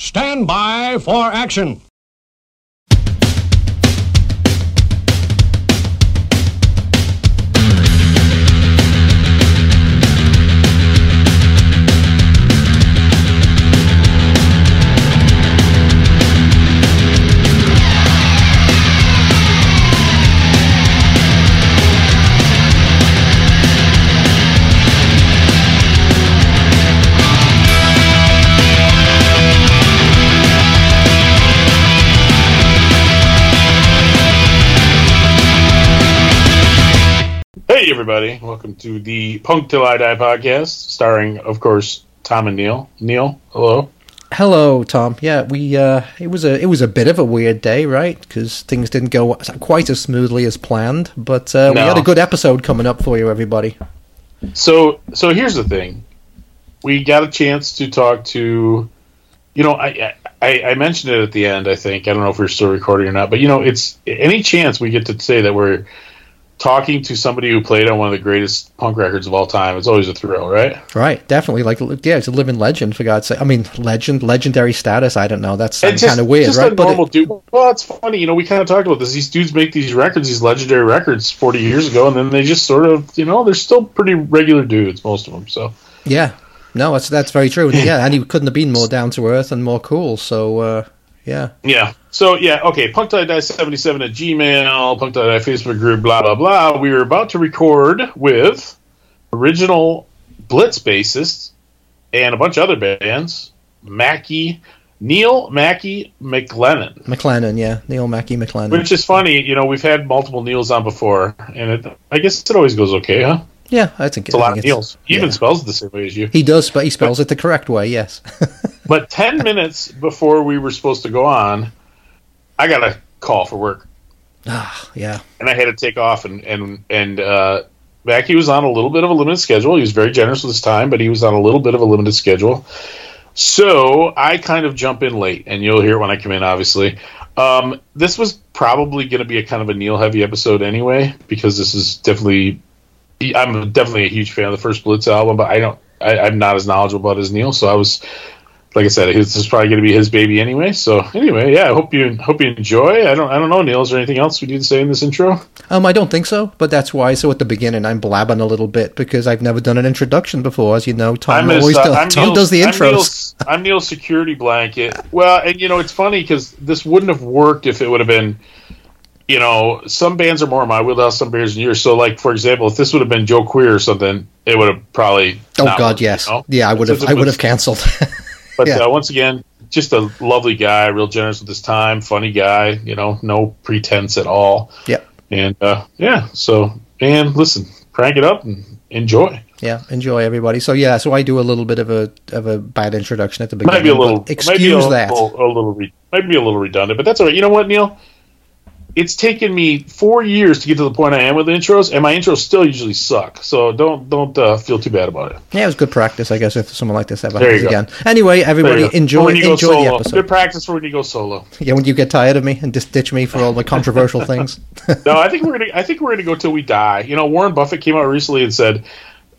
Stand by for action. Everybody. Welcome to the Punk Till I Die podcast, starring, of course, Tom and Neil. Neil, hello. Hello, Tom. Yeah, we uh, it was a it was a bit of a weird day, right? Because things didn't go quite as smoothly as planned. But uh, we No. had a good episode coming up for you, everybody. So, so here's the thing. We got a chance to talk to, you know, I, I I mentioned it at the end. I think I don't know if we're still recording or not, but you know, it's any chance we get to say that we're talking to somebody who played on one of the greatest punk records of all time. It's always a thrill, right? Right, definitely. Like, yeah, it's a living legend for God's sake. I mean, legend, legendary status. I don't know. that's kind of weird, just right? a But normal it, dude. Well, it's funny, you know. We kind of talked about this. These dudes make these records, these legendary records, forty years ago, and then they just sort of, you know, they're still pretty regular dudes, most of them. So, yeah, no, that's that's very true. yeah, and he couldn't have been more down to earth and more cool. So, uh, yeah, yeah. So, yeah, okay. Punk Die seventy seven at Gmail, Punk Die Facebook group, blah blah blah. We were about to record with original Blitz bassist and a bunch of other bands, Mackie, Neil Mackie McLennan. McLennan, yeah, Neil Mackie McLennan. Which is funny, you know, we've had multiple Neils on before, and it, I guess it always goes okay, huh? yeah, I think It's a I lot think of Neils. He even spells it the same way as you. He does, but he spells it the correct way. Yes. But 10 minutes before we were supposed to go on, I got a call for work, ah, yeah. and I had to take off. And, and, and uh, Mackie was on a little bit of a limited schedule. He was very generous with his time, but he was on a little bit of a limited schedule. So I kind of jump in late, and you'll hear it when I come in, obviously. Um, this was probably going to be a kind of a Neil heavy episode anyway, because this is definitely I'm definitely a huge fan of the first Blitz album, but I don't. I, I'm not as knowledgeable about as Neil, so I was, like I said, this is probably going to be his baby anyway. So anyway, yeah, I hope you hope you enjoy. I don't I don't know, Neil. Is there anything else we need to say in this intro? Um, I don't think so, but that's why. So at the beginning, I'm blabbing a little bit because I've never done an introduction before. As you know, Tom always uh, does. I'm Tom Neil's- does the I'm intros. Neil's, I'm Neil's security blanket. Well, and you know it's funny because this wouldn't have worked if it would have been. You know, some bands are more my wheelhouse, some bands are yours. So, like for example, if this would have been Joe Queer or something, it would have probably. oh God, worked, yes, you know? yeah, I would have. I would have cancelled. But Yeah. uh, once again, just a lovely guy, real generous with his time, funny guy. You know, no pretense at all. Yeah. And uh, yeah, so and listen, crank it up and enjoy. Yeah, enjoy everybody. So yeah, so I do a little bit of a of a bad introduction at the beginning. Might be a little, excuse a, that. little, a little, re- might be a little redundant, but that's all right. You know what, Neil? It's taken me four years to get to the point I am with intros, and my intros still usually suck. So don't don't uh, feel too bad about it. Yeah, it was good practice, I guess, if someone like this ever happens again. Anyway, everybody, you go. For enjoy when you go enjoy the episode. Good practice for when you go solo. Yeah, when you get tired of me and just ditch me for all the controversial things. No, I think we're gonna. I think we're gonna go till we die. You know, Warren Buffett came out recently and said,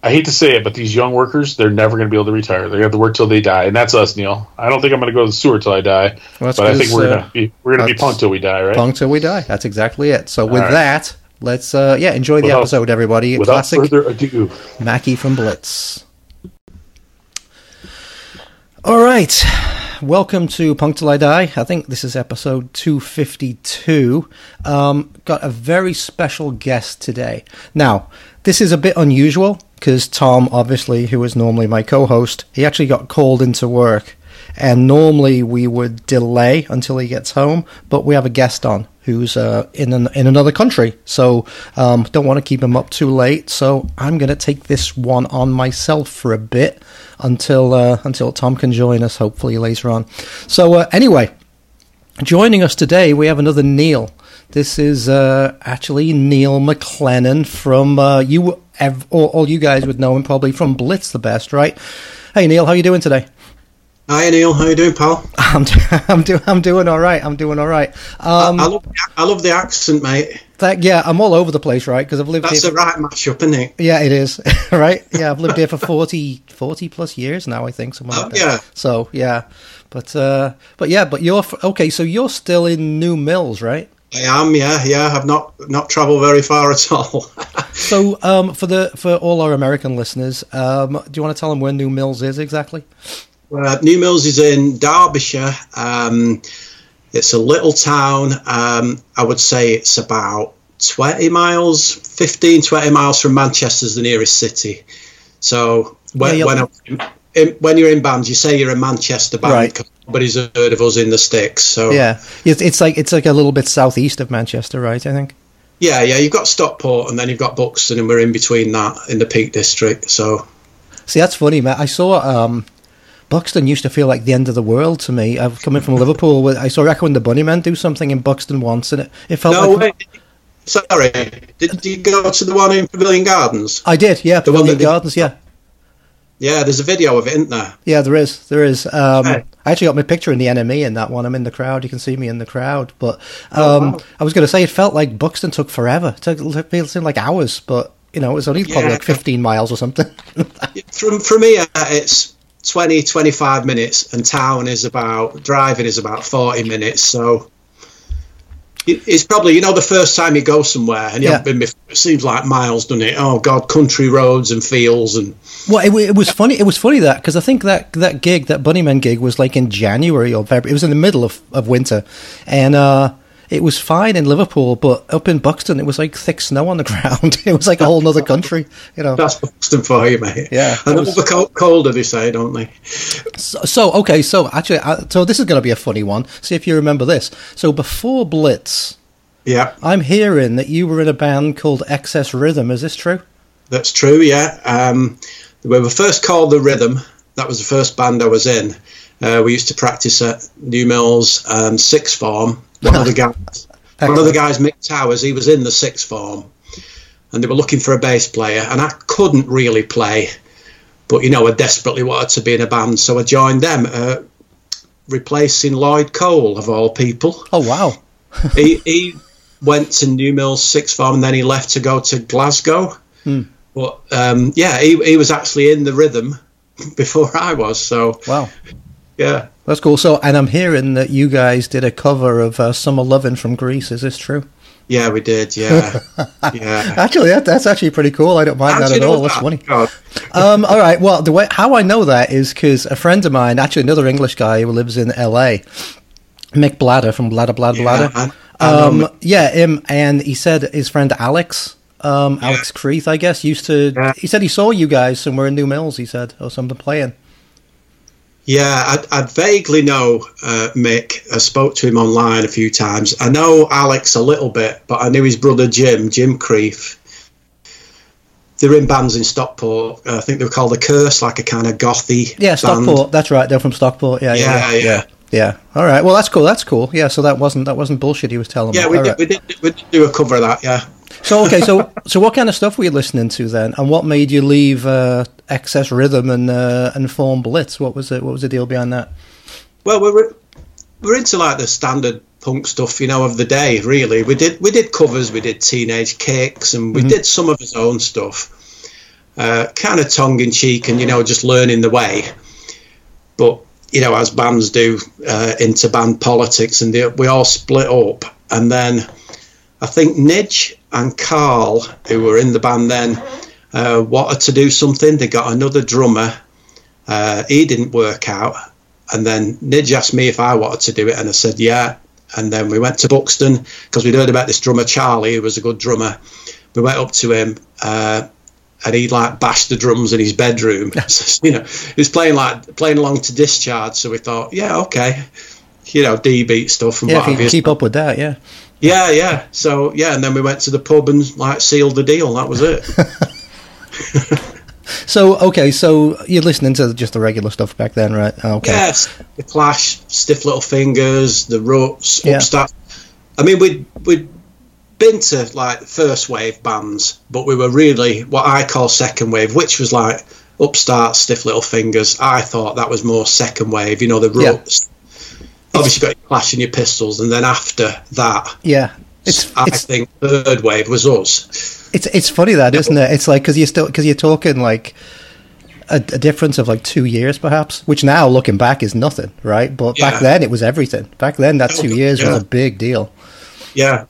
"I hate to say it, but these young workers, they're never gonna be able to retire. They have to work till they die, and that's us, Neil. I don't think I'm gonna go to the sewer till I die, Well, but I think we're uh, be we're gonna be punked till we die, right? Punk till we die. That's exactly it. So with right. that, let's uh yeah, enjoy the Without- episode, everybody. Without Classic further ado, Mackie from Blitz. All right. Welcome to Punk Till I Die. I think this is episode 252. Um, got a very special guest today. Now, this is a bit unusual because Tom, obviously, who is normally my co host, he actually got called into work. And normally we would delay until he gets home, but we have a guest on who's uh, in an, in another country, so um, don't want to keep him up too late. So I'm going to take this one on myself for a bit until uh, until Tom can join us, hopefully later on. So uh, anyway, joining us today we have another Neil. This is uh, actually Neil McLennan from uh, you. Ev- all, all you guys would know him probably from Blitz the best, right? Hey Neil, how you doing today? Hi Neil, how you doing, pal? I'm I'm doing I'm doing all right. I'm doing all right. Um, I, love, I love the accent, mate. That, yeah, I'm all over the place, right? Because I've lived That's here. the right matchup, isn't it? Yeah, it is, right? Yeah, I've lived here for 40, 40 plus years now, I think, something Oh, like that. yeah. So yeah, but uh, but yeah, but you're f- okay. So you're still in New Mills, right? I am, yeah, yeah. I've not not travelled very far at all. So um, for the for all our American listeners, um, do you want to tell them where New Mills is exactly? uh, New Mills is in Derbyshire. Um, it's a little town. Um, I would say it's about 20 miles, 15, 20 miles from Manchester's the nearest city. So when, Yeah, when, you're- I- in, when you're in bands, you say you're a Manchester band Right. Because nobody's heard of us in the sticks. So Yeah, it's, like it's like a little bit southeast of Manchester, right? I think. Yeah, yeah, you've got Stockport and then you've got Buxton, and we're in between that in the Peak District. So See, that's funny, man. I saw um, Buxton used to feel like the end of the world to me. I've coming from Liverpool. I saw Echo and the Bunnymen do something in Buxton once, and it, it felt no, like wait, sorry, did, you go to the one in Pavilion Gardens? I did. Yeah, The one Pavilion Gardens. Yeah, Yeah, there's a video of it, isn't there? yeah, there is, there is. Um, Okay. I actually got my picture in the NME in that one. I'm in the crowd. You can see me in the crowd. But um, Oh, wow. I was going to say it felt like Buxton took forever. It, took, it seemed like hours, but you know, it was only probably like 15 miles or something. From from here, it's 20, 25 minutes, and town is about driving is about 40 minutes. So it's probably you know the first time you go somewhere and you Yeah. haven't been before. It seems like miles, doesn't it? Oh God, country roads and fields and Well, it, it was funny. It was funny that because I think that that gig, that Bunnymen gig, was like in January or February. It was in the middle of, of winter, and uh, it was fine in Liverpool, but up in Buxton, it was like thick snow on the ground. it was like a whole other country, you know. that's Buxton for you, mate. Yeah, and was- over co- colder they say, don't they? So, so okay, so actually, uh, so this is going to be a funny one. See if you remember this. So before Blitz, Yeah. I'm hearing that you were in a band called Excess Rhythm. Is this true? That's true, yeah. Um, we were first called The Rhythm. That was the first band I was in. Uh, we used to practice at New Mills um, sixth form. One of the guys, one of the guys, Mick Towers, he was in the sixth form, and they were looking for a bass player, and I couldn't really play, but you know, I desperately wanted to be in a band, so I joined them, uh, replacing Lloyd Cole of all people Oh wow! he, he went to New Mills sixth form and then he left to go to Glasgow. But um, yeah, he, he was actually in the rhythm before I was. So Wow. yeah, That's cool. So, and I'm hearing that you guys did a cover of uh, "Summer Lovin' from Grease." Is this true? yeah, we did. Yeah, yeah. Actually, that, that's actually pretty cool. I don't mind that at all. That's funny. Um, all right. Well, the way how I know that is because a friend of mine, actually another English guy who lives in L.A., Mick Bladder from Bladder Bladder Yeah, Bladder. I- I um, yeah, him, and he said his friend Alex, um, Alex Creeth, I guess, used to. Yeah. He said he saw you guys somewhere in New Mills. He said or something playing. Yeah, I, I vaguely know uh, Mick. I spoke to him online a few times. I know Alex a little bit, but I knew his brother Jim, Jim Creef. They're in bands in Stockport. I think they were called The Curse, like a kind of gothy Yeah, band. Stockport. That's right. They're from Stockport. Yeah, yeah, Yeah, yeah. yeah. All right. Well, that's cool. That's cool. Yeah. So that wasn't that wasn't bullshit. He was telling Yeah, me. we All did, right. we did. We did do a cover of that. Yeah. So okay, so so what kind of stuff were you listening to then, and what made you leave uh, Excess Rhythm and uh, and form Blitz? What was it? What was the deal behind that? Well, we're we're into like the standard punk stuff, you know, of the day. Really, we did we did covers, we did Teenage Kicks, and we did some of his own stuff, uh, kind of tongue in cheek, and you know, just learning the way. But you know, as bands do, uh, into band politics, and they, we all split up, and then I think Nidge and Carl, who were in the band then, uh, wanted to do something. They got another drummer. Uh, he didn't work out. And then Nidge asked me if I wanted to do it, and I said, yeah. And then we went to Buxton because we'd heard about this drummer, Charlie, who was a good drummer. We went up to him, uh, and he like bashed the drums in his bedroom. So, you know, he was playing like playing along to Discharge. So we thought, yeah, okay, you know, D beat stuff and Yeah, what have can you. keep up with that, yeah. Yeah, yeah. So yeah, and then we went to the pub and like sealed the deal. That was it. So okay, so you're listening to just the regular stuff back then, right? Okay. Yes, the Clash, Stiff Little Fingers, the Ruts, Yeah. Upstart. I mean, we'd we'd been to like first wave bands, but we were really what I call second wave, which was like Upstart, Stiff Little Fingers. I thought that was more second wave. You know, the Yeah. Obviously, got your Clash and your Pistols, and then after that, Yeah, it's I it's think third wave was us. it's it's funny that isn't it? It's like because you're still because you're talking like a, a difference of like two years perhaps, which now looking back is nothing, right? But back then it was everything. Back then that two years yeah. was a big deal. Yeah,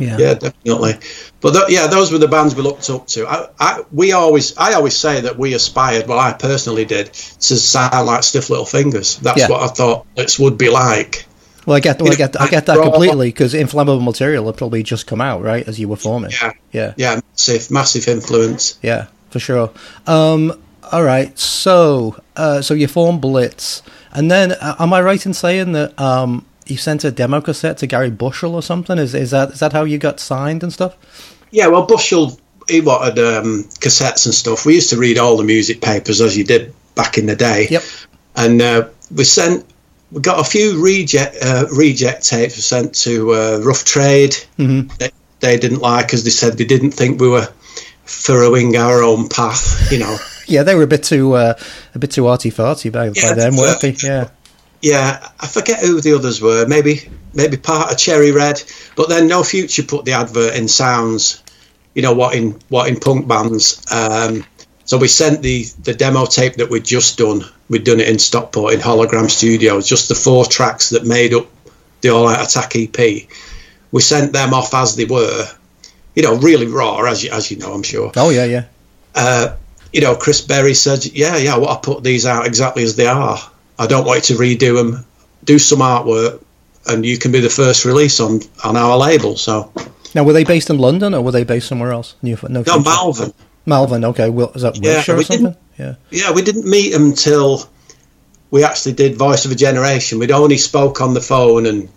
Yeah, yeah, definitely. But th- yeah, those were the bands we looked up to. I, I, we always, I always say that we aspired. Well, I personally did to sound like Stiff Little Fingers. That's Yeah. what I thought it would be like. Well, I get, well, I get, I get that completely because inflammable material had probably just come out, right, as you were forming. Yeah, yeah, yeah, massive, massive influence. yeah, for sure. Um, all right, so, uh, so you form Blitz, and then uh, am I right in saying that um, you sent a demo cassette to Gary Bushell or something? Is is that is that how you got signed and stuff? Yeah, well, Bushell, he wanted um, cassettes and stuff. We used to read all the music papers as you did back in the day. Yep. And uh, we sent, we got a few reject uh, reject tapes sent to uh, Rough Trade. Mhm. They, they didn't like us. They said they didn't think we were furrowing our own path. You know. Yeah, they were a bit too uh, a bit too arty farty by, by Yeah, then, weren't they? Yeah, Yeah, I forget who the others were. Maybe maybe part of Cherry Red, but then No Future put the advert in Sounds. You know what in what in punk bands. Um, so we sent the the demo tape that we'd just done. We'd done it in Stockport in Hologram Studios. Just the four tracks that made up the All Out Attack EP. We sent them off as they were. You know, really raw, as you, as you know, I'm sure oh yeah, yeah. uh, you know, Chris Berry said, "Yeah, yeah, what I put these out exactly as they are. I don't want you to redo them. Do some artwork, and you can be the first release on on our label." So, Now, were they based in London or were they based somewhere else? New, no, no, Malvern. Malvern. Okay, Wil- is that Yeah, Wiltshire or something? Yeah. Yeah, we didn't meet them until we actually did Voice of a Generation. We'd only spoke on the phone, and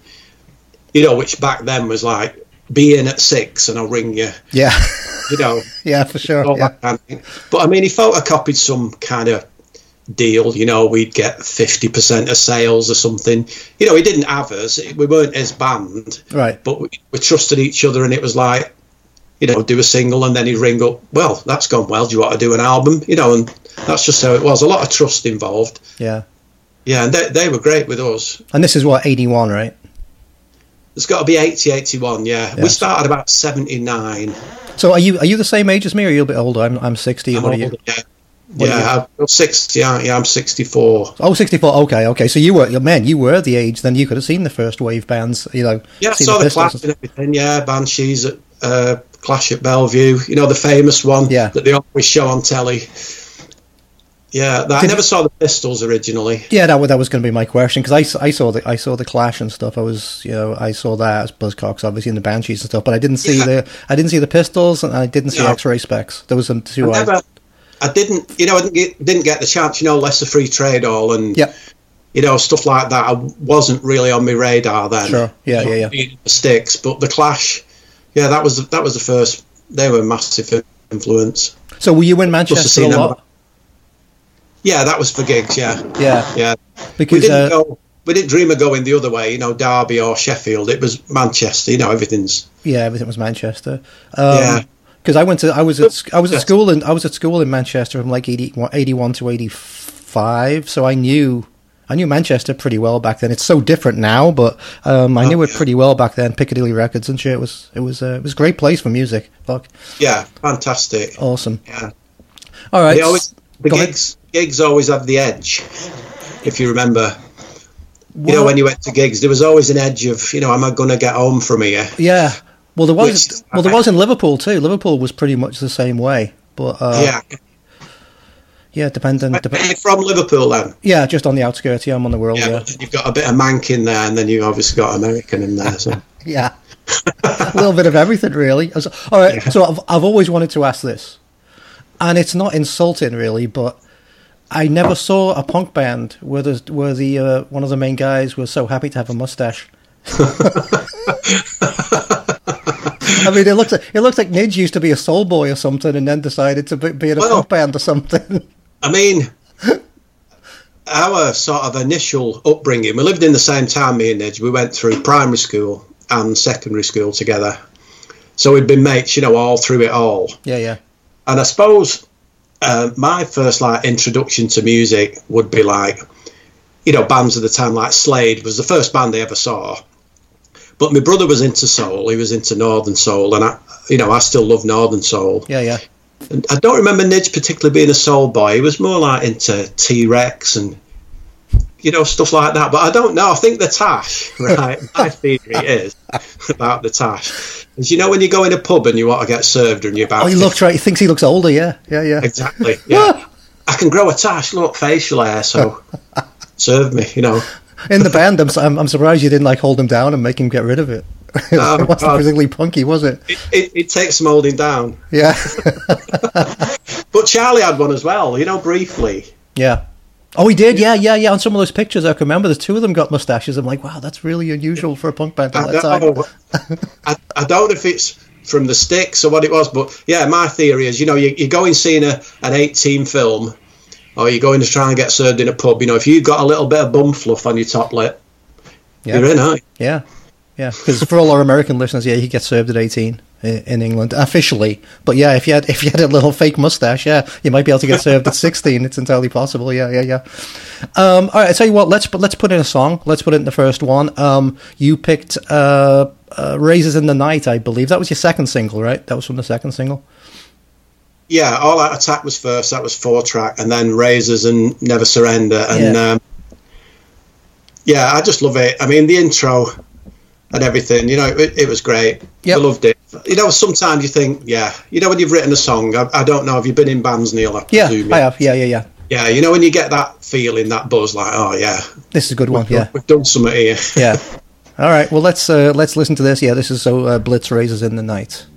you know, which back then was like, "Be in at six, and I'll ring you." Yeah, You know, yeah, for sure. Yeah. kind of. But I mean, he photocopied some kind of deal. You know, we'd get fifty percent of sales or something. You know, he didn't have us. We weren't his band, Right. but we, we trusted each other, and it was like, you know, do a single, and then he'd ring up. Well, that's gone well. Do you want to do an album? You know, and that's just how it was. A lot of trust involved. Yeah. Yeah, and they, they were great with us. And this is what eighty one, right? It's got to be 80, 81, yeah. We started about 79. So are you are you the same age as me, or are you a bit older? I'm I'm sixty. I'm what are you? yeah. What yeah, I'm 60, yeah, yeah, I'm 64. Oh, 64. Okay, okay. So you were man, you were the age. Then you could have seen the first wave bands. You know. Yeah, I saw the Pistols Clash and everything. Yeah, Banshees at uh, Clash at Bellevue. You know the famous one Yeah. that they always show on telly. Yeah, that, I never saw the Pistols originally. Yeah, that, that was going to be my question because I, I saw the I saw the Clash and stuff. I was you know I saw that as Buzzcocks obviously in the Banshees and stuff, but I didn't see Yeah. the I didn't see the Pistols and I didn't see No. X-Ray Spex. There was some two. I I, never, I didn't, you know, I didn't get, didn't get the chance. You know, Lesser Free Trade All and Yep. you know stuff like that. I wasn't really on my radar then. Sure. Yeah, yeah, yeah. Sticks, but the Clash, yeah, that was that was the first. They were a massive influence. So were you in Manchester a lot? Yeah, that was for gigs. Yeah, Yeah, yeah. Because we didn't uh, go. We didn't dream of going the other way. You know, Derby or Sheffield. It was Manchester. You know, everything's. yeah, everything was Manchester. Um, Yeah. Because I went to I was at I was at school in I was at school in Manchester from like 80, 81 to eighty five, so I knew. I knew Manchester pretty well back then. It's so different now, but um, I Oh, knew it yeah. pretty well back then. Piccadilly Records and shit. It was it was uh, it was a great place for music. Fuck, Yeah, fantastic. awesome. Yeah. All right, They always the Go ahead. gigs. Gigs always have the edge. If you remember, you know, when you went to gigs, there was always an edge of, you know, am I going to get home from here? Yeah. Well, there was Which- well there was in Liverpool too. Liverpool was pretty much the same way, but uh, yeah, yeah. depending. Dep- from Liverpool then? yeah, just on the outskirts. Yeah, I'm on the world. Yeah, Yeah, you've got a bit of Manc in there, and then you've obviously got American in there. So yeah. a little bit of everything, really. All right. So I've I've always wanted to ask this, and it's not insulting, really, but. I never saw a punk band where the where the uh, one of the main guys was so happy to have a mustache. I mean, it looks like it looks like Nidge used to be a soul boy or something, and then decided to be, in a Well- punk band or something. I mean, our sort of initial upbringing, we lived in the same town, me and Nidge. We went through primary school and secondary school together. So we'd been mates, you know, all through it all. yeah, yeah, And I suppose uh, my first like introduction to music would be like, you know, bands of the time like Slade was the first band I ever saw. But my brother was into soul. He was into Northern soul, and I, you know, I still love Northern soul. Yeah, yeah. And I don't remember Nidge particularly being a soul boy. He was more like into T Rex and you know stuff like that. But I don't know. I think the tash, right? my theory is about the tash is you know when you go in a pub and you want to get served and you're about Oh, he looks right. He thinks he looks older. Yeah, yeah, yeah. exactly yeah. I can grow a tash, look facial hair, so serve me. You know. In the band, I'm, I'm I'm surprised you didn't like hold him down and make him get rid of it. Oh, it wasn't God. particularly punky, was it? It, it, it takes some holding down. Yeah, But Charlie had one as well, you know, briefly. yeah. Oh, he did. Yeah, yeah, yeah. On some of those pictures, I can remember the two of them got mustaches. I'm like, wow, that's really unusual for a punk band at I that time. don't, I, I don't know if it's from the sticks or what it was, but yeah, my theory is, you know, you, you're going seeing a, an 18 film, or you're going to try and get served in a pub. You know, if you've got a little bit of bum fluff on your top lip, Yeah. you're in, aren't you? Yeah, yeah. Because for all our American listeners, yeah, you get served at eighteen in England officially. But yeah, if you had if you had a little fake mustache, yeah, you might be able to get served at sixteen. It's entirely possible. Yeah, yeah, yeah. Um, all right, I tell you what. Let's let's put in a song. Let's put in the first one. Um, you picked uh, uh, "Razors in the Night," I believe. That was your second single, right? That was from the second single. Yeah, All Out Attack was first, that was four track, and then Razors and Never Surrender. And Yeah. um, yeah, I just love it. I mean, the intro and everything, you know, it, it was great. Yep. I loved it. You know, sometimes you think, yeah, you know, when you've written a song, I, I don't know, have you been in bands, Neil? I Yeah, presume, I have. Yeah, yeah, yeah. Yeah, you know, when you get that feeling, that buzz, like, oh, yeah, This is a good one. Yeah, we've done something here. yeah. All right. Well, let's uh, let's listen to this. Yeah, this is so uh, Blitz razors in the night.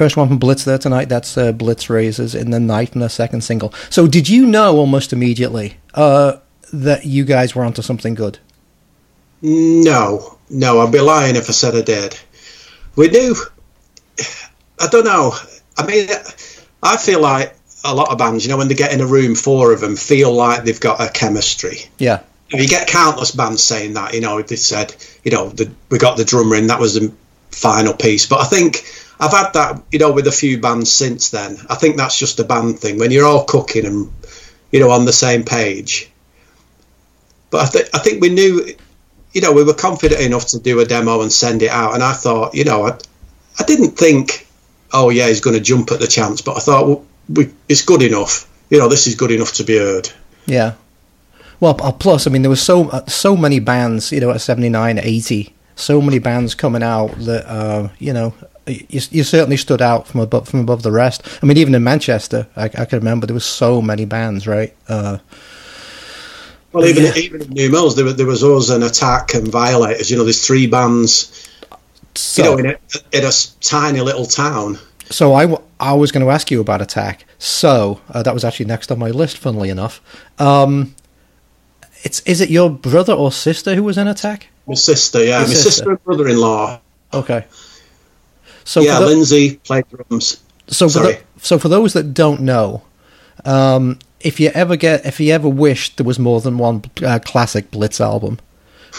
First one from Blitz there tonight. That's uh, Blitz Razors in the Night from the second single. So, did you know almost immediately uh, that you guys were onto something good? No, no, I'd be lying if I said I did. We knew. I don't know. I mean, I feel like a lot of bands, you know, when they get in a room, four of them feel like they've got a chemistry. Yeah, You get countless bands saying that. You know, they said, you know, the, we got the drummer in. That was the final piece. But I think I've had that, you know, with a few bands since then. I think that's just a band thing when you're all cooking and you know on the same page. But I think I think we knew, you know, we were confident enough to do a demo and send it out. And I thought, you know, I, I didn't think, oh yeah, he's going to jump at the chance. But I thought, well, we, it's good enough. You know, this is good enough to be heard. yeah. Well, plus, I mean, there was so uh, so many bands, you know, at 79, 80, so many bands coming out that, uh, you know, you, you certainly stood out from above from above the rest. I mean, even in Manchester, I, I can remember there was so many bands, right? Uh, Well, even Yeah. even in New Mills, there, there was us and Attack and Violators. You know, there's three bands. So, You know, in a, in a tiny little town. so I, w- I was going to ask you about Attack. So uh, that was actually next on my list, funnily enough. Um, it's is it your brother or sister who was in Attack? My sister, yeah, Your my sister. sister and brother-in-law. Okay. So yeah, for the- Lindsay played drums. So for Sorry. the, so for those that don't know, um, if you ever get if you ever wished there was more than one uh, classic Blitz album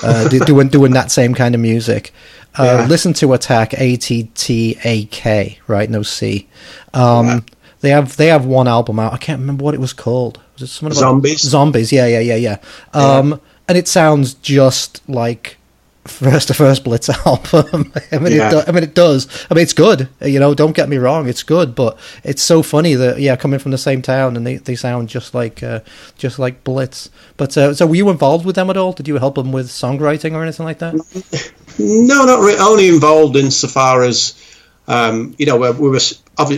uh, doing doing that same kind of music, uh, Yeah. listen to Attack A T T A K right no C. Um, Yeah. They have they have one album out. I can't remember what it was called. Was it something about Zombies? Zombies, yeah, yeah, yeah, yeah. Um, And it sounds just like first to first Blitz album. I mean, Yeah. it do, I mean, it does. I mean, it's good. You know, don't get me wrong, it's good. But it's so funny that yeah, coming from the same town and they, they sound just like uh, just like Blitz. But uh, so, were you involved with them at all? Did you help them with songwriting or anything like that? No, not really. Only involved insofar as, um, you know, we, we were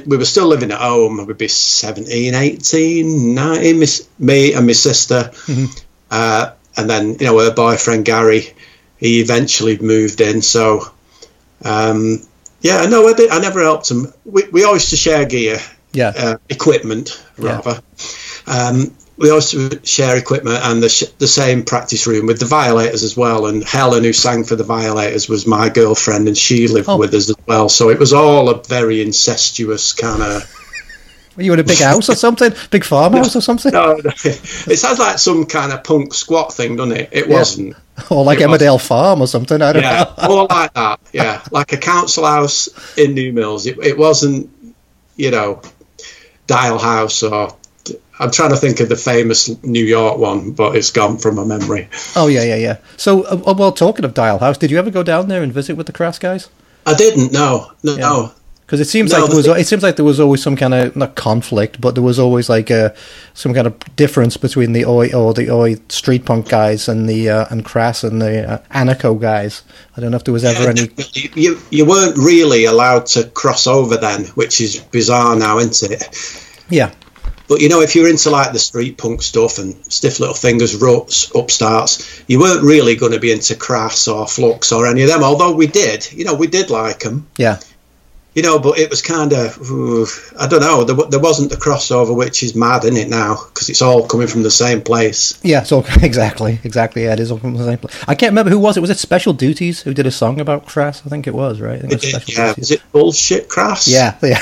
we were still living at home. We'd be 17, 18, 19, miss- me and my sister. Uh, and then, you know, her boyfriend, Gary, he eventually moved in. So, um, yeah, no, I, did, I never helped him. We, we always to share gear, Yeah, uh, equipment, Yeah. rather. Um, we also share equipment and the, sh- the same practice room with the Violators as well. And Helen, who sang for the Violators, was my girlfriend, and she lived Oh. with us as well. So it was all a very incestuous kind of. Were you in a big house or something? Big farmhouse or something? No, no, it sounds like some kind of punk squat thing, doesn't it? It Yeah. wasn't. Or like It Emmerdale Farm or something? I don't Yeah, know. more like that. Yeah, like a council house in New Mills. It, it wasn't, you know, Dial House or. I'm trying to think of the famous New York one, but it's gone from my memory. Oh yeah, yeah, yeah. So, uh, well, talking of Dial House, did you ever go down there and visit with the Crass guys? I didn't. No, no. Yeah. Because it seems No, like there was, it seems like there was always some kind of not conflict, but there was always like a, some kind of difference between the oi or the oi street punk guys and the uh, and Crass and the uh, anarcho guys. I don't know if there was ever Yeah, any. you you weren't really allowed to cross over then, which is bizarre now, isn't it? Yeah, But you know, if you're into like the street punk stuff and stiff little fingers, ruts, upstarts, you weren't really going to be into Crass or Flux or any of them. Although we did, you know, we did like them. yeah, You know, but it was kind of, I don't know, there, there wasn't the crossover, which is mad, isn't it now? Because it's all coming from the same place. yeah. So exactly, exactly. Yeah, it is all from the same place. I can't remember who was it. Was it Special Duties who did a song about Crass? I think it was right. I think it was Special yeah, Duties. is it bullshit Crass? Yeah, yeah,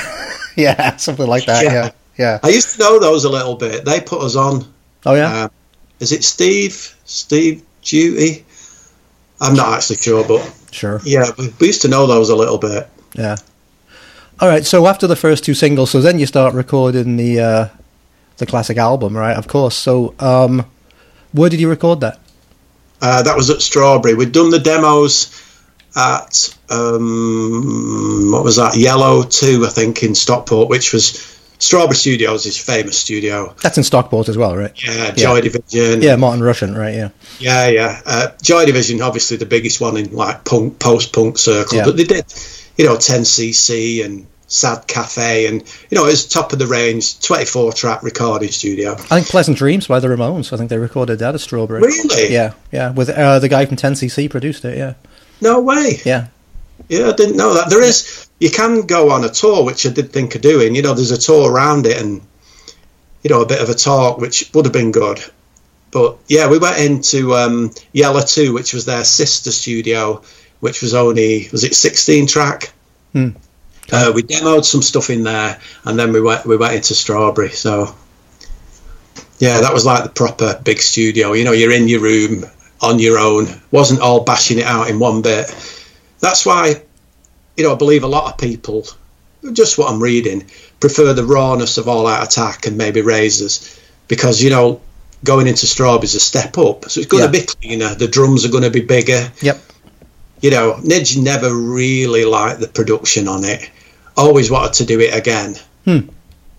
yeah, something like that. Yeah. Yeah, yeah. I used to know those a little bit. They put us on. Oh yeah. Uh, is it Steve? Steve Duty? I'm not actually sure, but sure. yeah, we, we used to know those a little bit. Yeah. All right. So after the first two singles, so then you start recording the uh, the classic album, right? Of course. So um, where did you record that? Uh, that was at Strawberry. We'd done the demos at um, what was that? Yellow Two, I think, in Stockport, which was Strawberry Studios, his famous studio. That's in Stockport as well, right? Yeah, Joy Division. Yeah, Martin Russian, right? Yeah. Yeah, yeah. Uh, Joy Division, obviously the biggest one in like punk, post-punk circle, Yeah. but they did, you know, 10cc and Sad Cafe, and you know, it was top of the range, 24-track recording studio. I think Pleasant Dreams by the Ramones. I think they recorded that at Strawberry. Really? Yeah, yeah. With uh, the guy from 10cc produced it. Yeah, No way. yeah, Yeah, I didn't know that. There is, you can go on a tour, which I did think of doing. You know, there's a tour around it, and you know, a bit of a talk, which would have been good. But yeah, we went into um, Yellow Two, which was their sister studio, which was only was it 16 track. Hmm. Uh, we demoed some stuff in there, and then we went we went into Strawberry. So yeah, that was like the proper big studio. You know, you're in your room on your own. wasn't all bashing it out in one bit. That's why, you know, I believe a lot of people, just what I'm reading, prefer the rawness of All Out Attack and maybe Razors because you know going into Strawberry is a step up, so it's going Yeah. to be cleaner. The drums are going to be bigger yep. You know, Nidge never really liked the production on it. Always wanted to do it again. Hmm.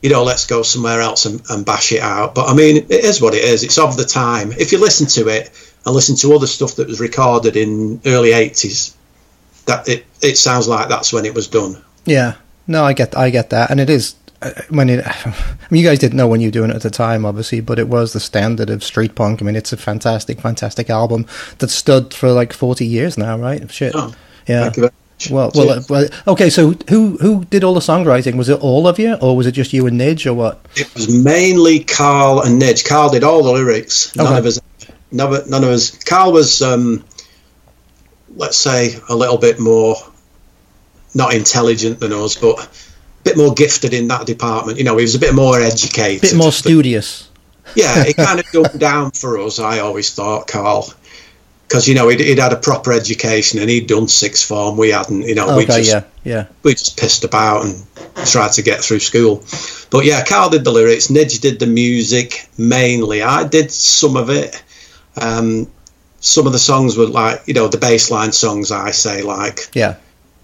You know, let's go somewhere else and, and bash it out. But I mean, it is what it is. It's of the time. If you listen to it and listen to other stuff that was recorded in early '80s, that it it sounds like that's when it was done. Yeah. No, I get I get that, and it is Mean, it, I mean, you guys didn't know when you were doing it at the time, obviously, but it was the standard of street punk. I mean, it's a fantastic, fantastic album that stood for like forty years now, right? Shit. Oh, yeah. Thank you very much. Well, well, uh, well, okay. So, who who did all the songwriting? Was it all of you, or was it just you and Nidge, or what? It was mainly Carl and Nidge. Carl did all the lyrics. None Okay. of us. None of, none of us. Carl was, um, let's say, a little bit more not intelligent than us, but bit more gifted in that department. You know, he was a bit more educated. A bit more studious. yeah, it kind of dumbed down for us. I always thought, Carl, because you know he'd, he'd had a proper education and he'd done sixth form. We hadn't. You know, we Okay, just yeah, yeah. we just pissed about and tried to get through school. But yeah, Carl did the lyrics, Nidge did the music mainly. I did some of it. Um, some of the songs were like, you know, the baseline songs, I say, like Yeah.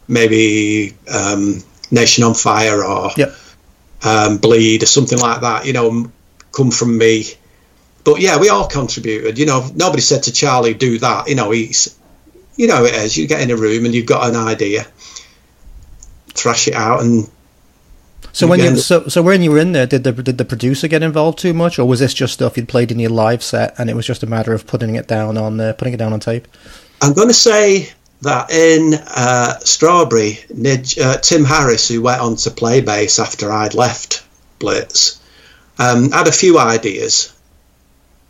maybe um, Nation on Fire or Yep. um, Bleed or something like that, you know, come from me. But yeah, we all contributed. You know, nobody said to Charlie, do that. You know, he's, you know, it is. You get in a room and you've got an idea, thrash it out, and So when you so so when you were in there, did the did the producer get involved too much, or was this just stuff you'd played in your live set, and it was just a matter of putting it down on uh, putting it down on tape? I'm going to say that in uh, Strawberry, uh, Tim Harris, who went on to play bass after I'd left Blitz, um, had a few ideas,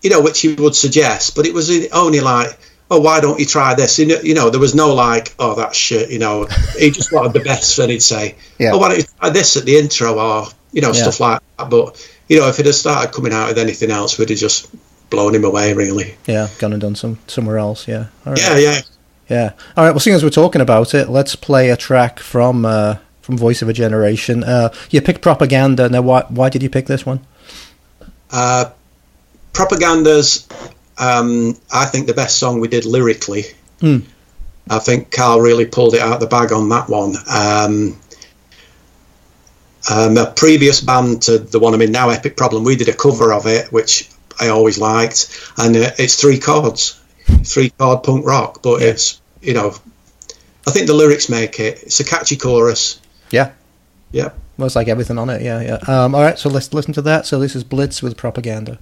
you know, which he would suggest, but it was only like, oh, why don't you try this? You know, you know there was no like, oh, that's shit, you know. he just wanted the best, and he'd say, Yeah. oh, why don't you try this at the intro, or, you know, Yeah. stuff like that. But, you know, if it had started coming out with anything else, we'd have just blown him away, really. Yeah, gone and done some somewhere else. Yeah. Right. Yeah, yeah. Yeah. All right. Well, seeing as we're talking about it, let's play a track from uh, from Voice of a Generation. Uh, you picked Propaganda. Now, why why did you pick this one? Uh, Propaganda's, um, I think, the best song we did lyrically. Hmm. I think Carl really pulled it out of the bag on that one. Um, um, a previous band to the one I'm in now, Epic Problem, we did a cover of it, which I always liked, and uh, it's three chords, three chord punk rock, but Yeah. it's you know, I think the lyrics make it. It's a catchy chorus. Yeah. Yeah. Well, it's like everything on it. Yeah, yeah. Um, all right. So let's listen to that. So this is Blitz with Propaganda.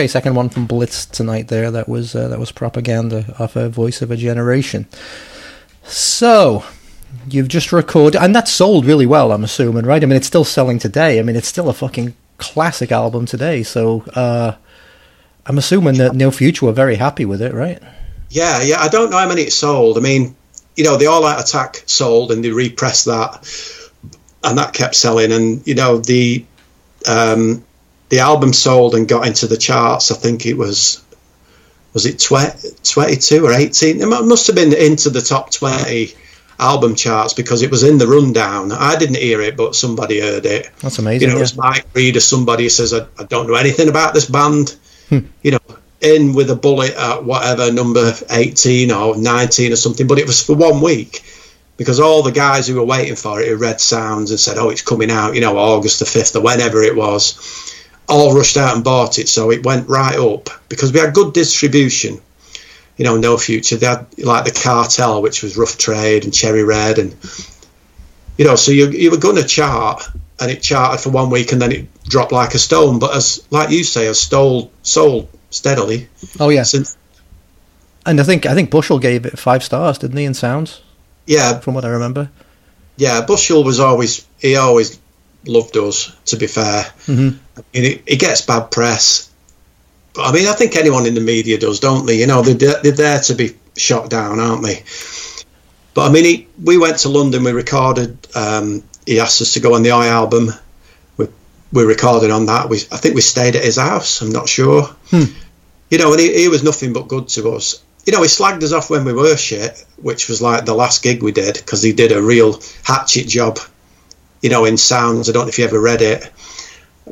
Okay, second one from Blitz tonight. There, that was uh, that was propaganda off a Voice of a Generation. So, you've just recorded, and that sold really well. I'm assuming, right? I mean, it's still selling today. I mean, it's still a fucking classic album today. So, uh, I'm assuming that No Future were very happy with it, right? Yeah, yeah. I don't know how many it sold. I mean, you know, the All Out Attack sold, and they repressed that, and that kept selling. And you know, the um, the album sold and got into the charts. I think it was was it 20, 22 or 18 it must have been into the top 20 album charts because it was in the rundown i didn't hear it but somebody heard it That's amazing. you know yeah. it's mike reed or somebody says I, I don't know anything about this band hmm. you know in with a bullet at whatever number 18 or 19 or something but it was for one week because all the guys who were waiting for it who read sounds and said oh it's coming out you know august the 5th or whenever it was all rushed out and bought it, so it went right up because we had good distribution. You know, no future. They had like the cartel, which was Rough Trade and Cherry Red, and you know, so you you were going to chart, and it charted for one week, and then it dropped like a stone. But as like you say, has stole sold steadily oh yeah, since. and I think I think Bushell gave it five stars, didn't he? In sounds, Yeah, from what I remember. yeah. Bushell was always he always loved us. To be fair, Mhm. I mean, it, it gets bad press. But I mean, I think anyone in the media does, don't they? You know, they're, they're there to be shot down, aren't they? But I mean, he, we went to London. We recorded. Um, he asked us to go on the Oi album. We we recorded on that. We I think we stayed at his house. I'm not sure. You know, and he, he was nothing but good to us. You know, he slagged us off when we were shit, which was like the last gig we did because he did a real hatchet job. You know, in sounds. I don't know if you ever read it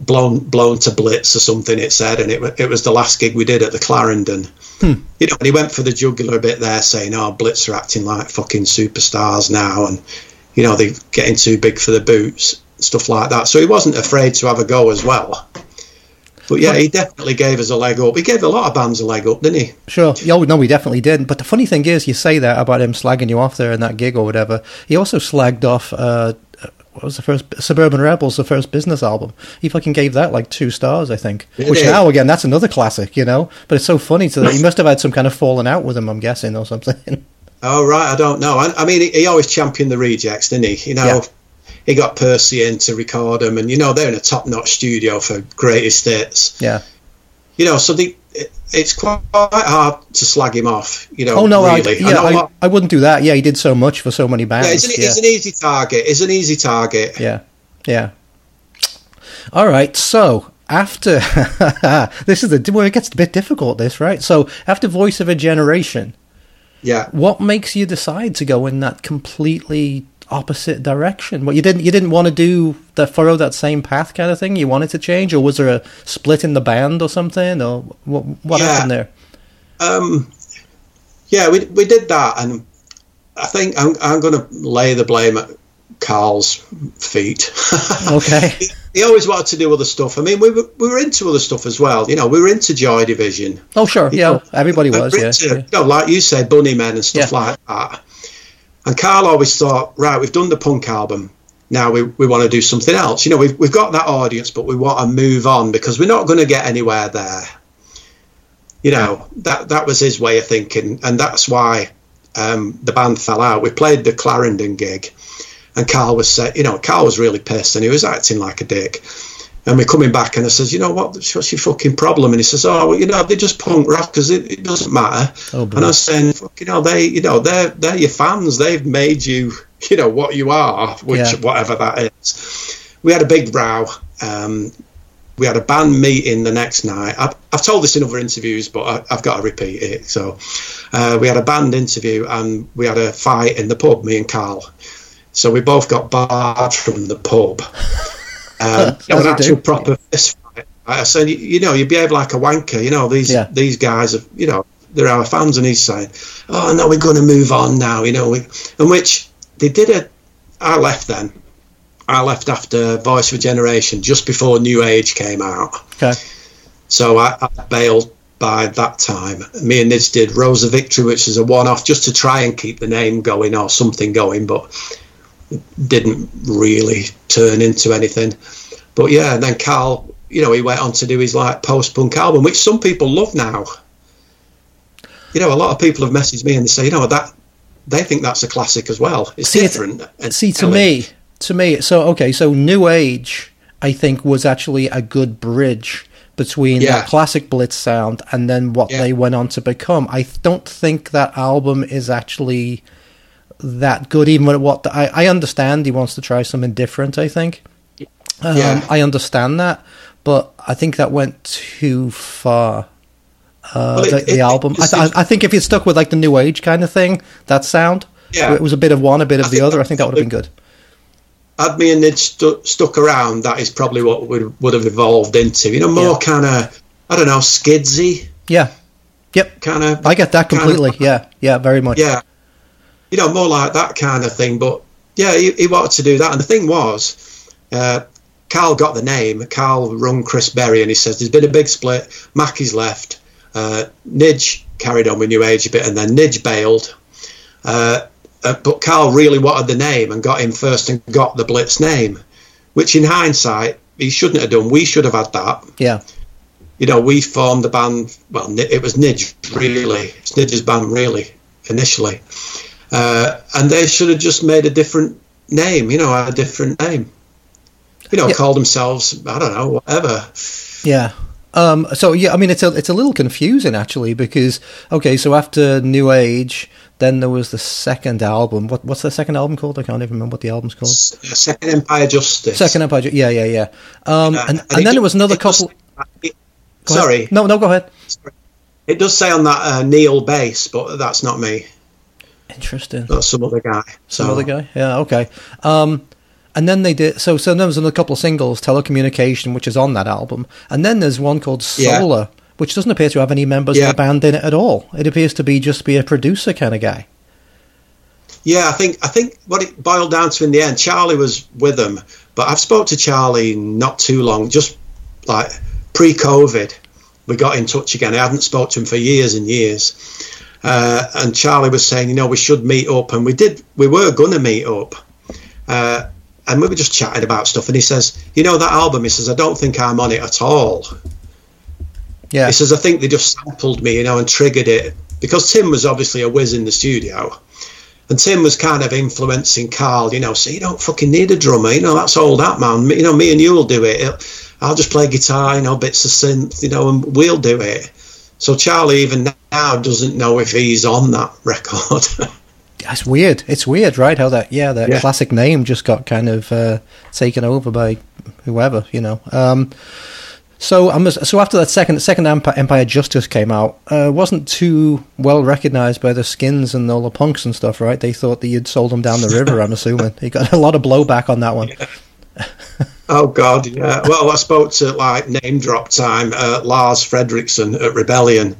blown blown to blitz or something it said and it, it was the last gig we did at the clarendon you know and he went for the jugular a bit there saying oh blitz are acting like fucking superstars now and you know they're getting too big for the boots stuff like that so he wasn't afraid to have a go as well but yeah he definitely gave us a leg up he gave a lot of bands a leg up didn't he Sure. Yeah, oh, no, we definitely did. But the funny thing is, you say that about him slagging you off there in that gig or whatever. He also slagged off. Uh, what was the first Suburban Rebels, the first business album? He fucking gave that like two stars, I think. Which now again, that's another classic, you know. But it's so funny to that. He must have had some kind of falling out with him, I'm guessing, or something. Oh right, I don't know. I, I mean, he, he always championed the rejects, didn't he? You know, Yeah. he got Percy in to record them, and you know they're in a top-notch studio for greatest hits. yeah. You know, so the, it, it's quite hard to slag him off. You know, Oh no, really. I, yeah, I, lot- I wouldn't do that. Yeah, he did so much for so many bands. yeah, it's an, yeah. it's an easy target. It's an easy target. Yeah, yeah. All right, so after this is the where it gets a bit difficult. This right. So after Voice of a Generation, Yeah. what makes you decide to go in that completely opposite direction? What you didn't you didn't want to do the follow that same path kind of thing. You wanted to change, or was there a split in the band or something, or what? What Yeah. happened there? Um, yeah, we we did that, and I think I'm I'm going to lay the blame at Carl's feet. Okay. he, he always wanted to do other stuff. I mean, we were, we were into other stuff as well. You know, we were into Joy Division. Oh sure, You yeah, know, everybody was. Yeah, into, yeah. You know, like you said, Bunnymen and stuff Yeah. like that. And Carl always thought, right, we've done the punk album. Now we, we want to do something else. You know, we've, we've got that audience, but we want to move on because we're not going to get anywhere there. You know, that that was his way of thinking. And that's why um, the band fell out. We played the Clarendon gig, and Carl was you know, Carl was really pissed and he was acting like a dick. And we're coming back, and I says, you know what? What's your fucking problem? And he says, oh, well, you know, they just punk rock because it, it doesn't matter. Oh, and I was saying, fuck, you know, they, you know, they're they're your fans. They've made you, you know, what you are, which Yeah. whatever that is. We had a big row. Um, we had a band meeting the next night. I've, I've told this in other interviews, but I, I've got to repeat it. So uh, we had a band interview and we had a fight in the pub, me and Carl. So we both got barred from the pub. Um, As an actual do. proper fist fight. I said, you, you know, you behave like a wanker. You know, these Yeah. these guys, are, you know, they're our fans. And he's saying, oh, no, we're going to move on now. You know, we, and which they did it. I left then. I left after Voice a Generation, just before New Age came out. Okay. So I, I bailed by that time. Me and Nidge did Rose of Victory, which is a one off just to try and keep the name going or something going, but didn't really turn into anything. But yeah, and then Carl you know, he went on to do his like post punk album, which some people love now. You know, a lot of people have messaged me and they say, you know, that they think that's a classic as well. It's See, different. and See, to me, to me, so okay, so New Age, I think, was actually a good bridge between Yeah. that classic Blitz sound and then what Yeah. they went on to become. I don't think that album is actually that good, even with what the, I, I understand he wants to try something different. I think, um, Yeah. I understand that, but I think that went too far. Uh, Well, it- the, it- the it album. I, just th- I think if you stuck with like the new age kind of thing, that sound, Yeah. it was a bit of one, a bit of I the other. I think that would have been good. had me and Nidge stu- stuck around, that is probably what would would have evolved into. You know, more Yeah. kind of I don't know, skidsy Yeah. Yep. kind of. I get that completely. Yeah. Yeah. Very much. Yeah, you know, more like that kind of thing. But yeah, he, he wanted to do that, and the thing was, uh, Carl got the name. Carl rung Chris Berry, and he says there's been a big split. Mackie's left. Uh, Nidge carried on with New Age a bit, and then Nidge bailed. Uh, uh, but Carl really wanted the name and got him first and got the Blitz name, which in hindsight he shouldn't have done. We should have had that. Yeah. You know, we formed the band. Well, it was Nidge really. It's Nidge's band really initially, uh, and they should have just made a different name. You know, a different name. You know, Yeah. called themselves I don't know whatever. Yeah. Um, so yeah, I mean, it's a it's a little confusing actually because okay, so after New Age, then there was the second album. What what's the second album called? I can't even remember what the album's called. Uh, Second Empire Justice. Second Empire. Yeah, yeah, yeah. Um, Uh, and, it and then there was another does- couple. it- sorry, No, no, go ahead. it does say on that uh, Neil bass, but that's not me. Interesting. That's some other guy. Some other guy. Yeah. Okay. Um, and then they did. So so there was another couple of singles, Telecommunication, which is on that album, and then there's one called Yeah. Solar, which doesn't appear to have any members Yeah. of the band in it at all. It appears to be just be a producer kind of guy. Yeah, I think I think what it boiled down to in the end, Charlie was with them, but I've spoke to Charlie not too long, just like pre-COVID. We got in touch again. I hadn't spoke to him for years and years, uh, and Charlie was saying, you know, we should meet up, and we did. We were gonna meet up, uh, and we were just chatting about stuff. And he says, you know, that album. He says, I don't think I'm on it at all. Yeah. He says, I think they just sampled me, you know, and triggered it because Tim was obviously a whiz in the studio. And Tim was kind of influencing Carl, you know, so you don't fucking need a drummer, you know, that's all that, man. You know, me and you will do it. I'll just play guitar, you know, bits of synth, you know, and we'll do it. So Charlie even now doesn't know if he's on that record. That's weird. It's weird, right? How that yeah, that Yeah. classic name just got kind of uh, taken over by whoever, you know. Um, so I'm so after that second second Empire, Empire Justice came out, uh, wasn't too well recognized by the Skins and all the punks and stuff, right? They thought that you'd sold them down the river. I'm assuming he got a lot of blowback on that one. oh God, yeah. Well, I spoke to like name drop time uh, Lars Frederiksen at Rebellion,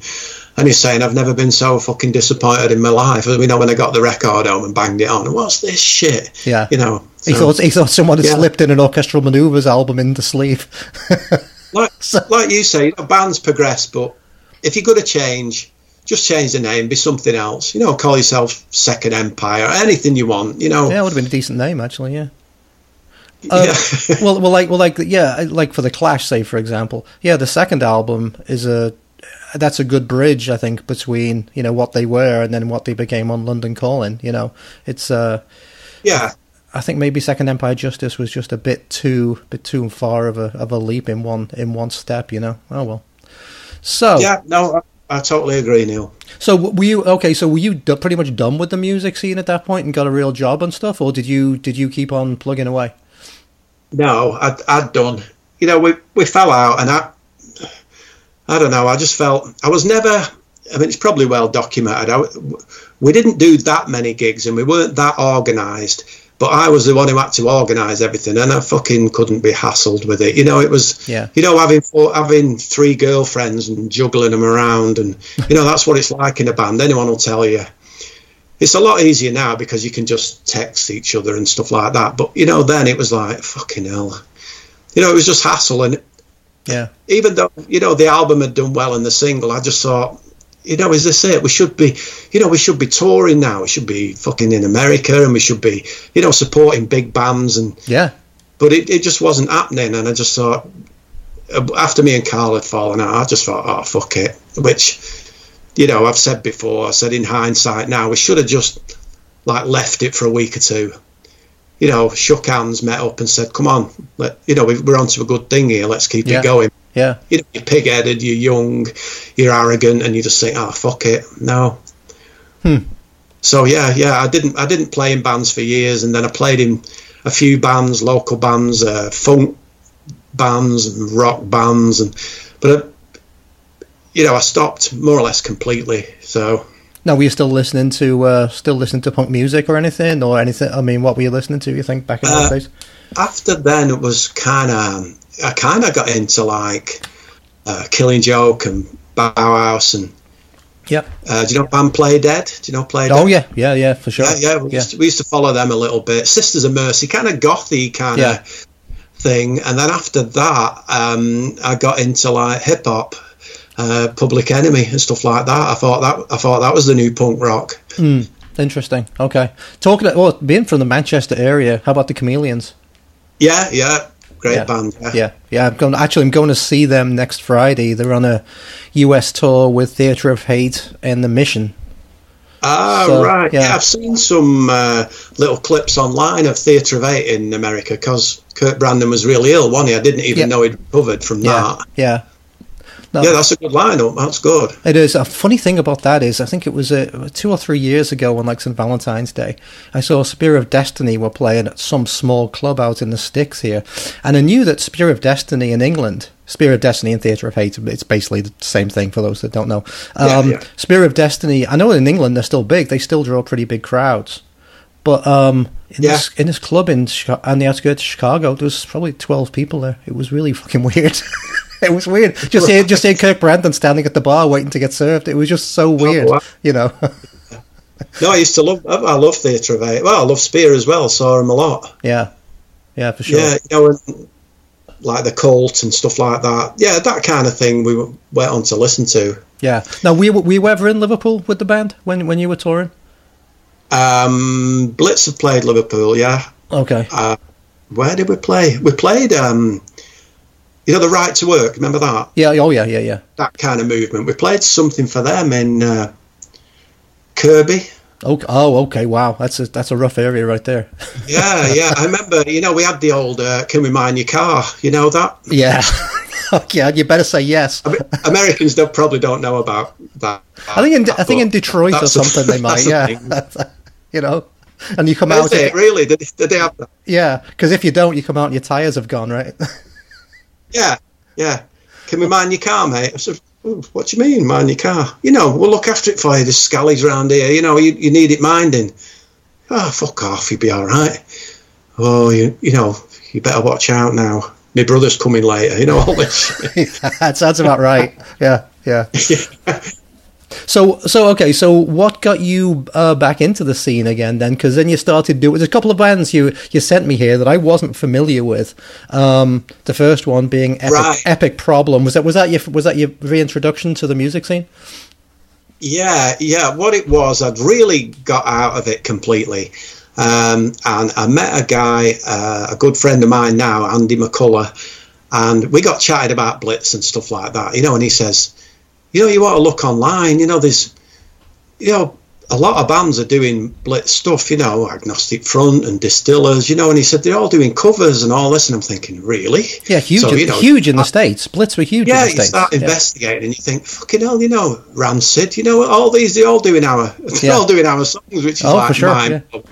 and he's saying I've never been so fucking disappointed in my life. You know, when I got the record home and banged it on, what's this shit? Yeah. you know. He thought he thought someone had Yeah. slipped in an orchestral maneuvers album in the sleeve. like, So- like you say, you know, bands progress, but if you're going to change, just change the name, be something else. You know, call yourself Second Empire, anything you want. You know, yeah, it would have been a decent name actually. Yeah. Uh, yeah. well, well, like, well, like, yeah, like for the Clash, say for example, yeah, the second album is a that's a good bridge, I think, between you know what they were and then what they became on London Calling. You know, it's uh, yeah, I think maybe Second Empire Justice was just a bit too bit too far of a of a leap in one in one step. You know, oh well. So yeah. No, I, I totally agree, Neil. so were you okay? So were you d- pretty much done with the music scene at that point and got a real job and stuff, or did you did you keep on plugging away? No, I'd, I'd done. You know, we we fell out, and I, I don't know. I just felt I was never. I mean, it's probably well documented. I, we didn't do that many gigs, and we weren't that organised. But I was the one who had to organise everything, and I fucking couldn't be hassled with it. You know, it was. Yeah. You know, having four, having three girlfriends and juggling them around, and you know that's what it's like in a band. Anyone will tell you. It's a lot easier now because you can just text each other and stuff like that. But you know, then it was like fucking hell. You know, it was just hassle, and Yeah, even though you know the album had done well in the single, I just thought, you know, is this it? We should be, you know, we should be touring now. We should be fucking in America, and we should be, you know, supporting big bands. And yeah, but it, it just wasn't happening, and I just thought, after me and Carl had fallen out, I just thought, oh fuck it. Which, you know, I've said before. I said in hindsight now, we should have just like left it for a week or two. You know, shook hands, met up, and said, "Come on, let, you know, we- we're onto a good thing here. Let's keep Yeah. it going." Yeah. You know, you're pig-headed, you're young, you're arrogant, and you just think, "Oh, fuck it, no." Hmm. So yeah, yeah, I didn't, I didn't play in bands for years, and then I played in a few bands, local bands, uh, funk bands, and rock bands, and but uh, you know, I stopped more or less completely. So Now, were you still listening to uh, still listening to punk music or anything, or anything? I mean, what were you listening to? You think back in Uh, those days? after then, it was kind of, I kind of got into like uh, Killing Joke and Bauhaus, and Yep. uh, do you know band Play Dead? Do you know Play Dead? Oh yeah, yeah, yeah, for sure. Yeah, yeah, we, Used to, we used to follow them a little bit. Sisters of Mercy, kind of gothy kind of Yeah. thing. And then after that, um, I got into like hip hop, uh, Public Enemy and stuff like that. I thought that I thought that was the new punk rock. Interesting. Okay. Talking. Well, being from the Manchester area, how about the Chameleons? Yeah, yeah, great Yeah. band. Yeah. Yeah, yeah. I'm going. Actually, I'm going to see them next Friday. They're on a U.S. tour with Theatre of Hate and the Mission. Ah, So, right. yeah. Yeah. I've seen some uh, little clips online of Theatre of Hate in America because Kirk Brandon was really ill, wasn't he? I didn't even Yeah. know he'd recovered from Yeah, that. yeah. No, Yeah, that's a good lineup. That's good. It is. A funny thing about that is, I think it was uh, two or three years ago on like St. Valentine's Day, I saw Spear of Destiny were playing at some small club out in the sticks here. And I knew that Spear of Destiny in England, Spear of Destiny and Theatre of Hate, it's basically the same thing for those that don't know. Um, yeah. Spear of Destiny, I know in England they're still big, they still draw pretty big crowds. But um, in, Yeah. this, in this club in on the outskirts of Chicago, there was probably 12 people there. It was really fucking weird. it was weird. Just seeing, just seeing Kirk Brandon standing at the bar waiting to get served. It was just so weird, wow. you know. No, I used to love. I love Theatre of Hate. Well, I love Spear as well. Saw him a lot. yeah, yeah, for sure. Yeah, you know, and, like the Cult and stuff like that. Yeah, that kind of thing we went on to listen to. Yeah. Now, were you, were ever in Liverpool with the band when when you were touring? Um, Blitz have played Liverpool. Yeah, Okay. where did we play? We played. Um, you know, the Right to Work. Remember that? Yeah. Oh, yeah. Yeah. Yeah. That kind of movement. We played something for them in uh, Kirkby. Okay. Oh, okay. Wow. That's a that's a rough area right there. Yeah, yeah. I remember. You know, we had the old uh, "Can we mind your car?" You know that. yeah. yeah. You better say yes. I mean, Americans don't probably don't know about that. I think in I think in Detroit or that's a- something they might. Yeah. you know. And you come Is out. it really? Did, did they have that? Yeah, because if you don't, you come out and your tyres have gone, right? Yeah, yeah. Can we mind your car, mate? I said, what do you mean, mind your car? You know, we'll look after it for you. There's scallies around here. You know, you, you need it minding. Oh, fuck off. You'll be all right. Oh, you, you know, you better watch out now. My brother's coming later. You know, all this that sounds about right. Yeah, yeah. So, so okay. So, what got you uh, back into the scene again? Then, because then you started doing. There's a couple of bands you you sent me here that I wasn't familiar with. Um, the first one being Epic, Right. Epic Problem. Was that was that your was that your reintroduction to the music scene? Yeah, yeah. What it was, I'd really got out of it completely. Um, and I met a guy, uh, a good friend of mine now, Andy McCullough, and we got chatted about Blitz and stuff like that, you know. And he says, you know, you want to look online, you know, there's, you know, a lot of bands are doing Blitz stuff, you know, Agnostic Front and Distillers, you know. And he said they're all doing covers and all this, and I'm thinking, really? Yeah, huge, So, you know, huge in the states. Blitz were huge yeah, in the you states. start Yeah. investigating and you think, fucking hell, you know, Rancid, you know, all these, they're all doing our, they're Yeah. all doing our songs, which is Oh, like sure, mind You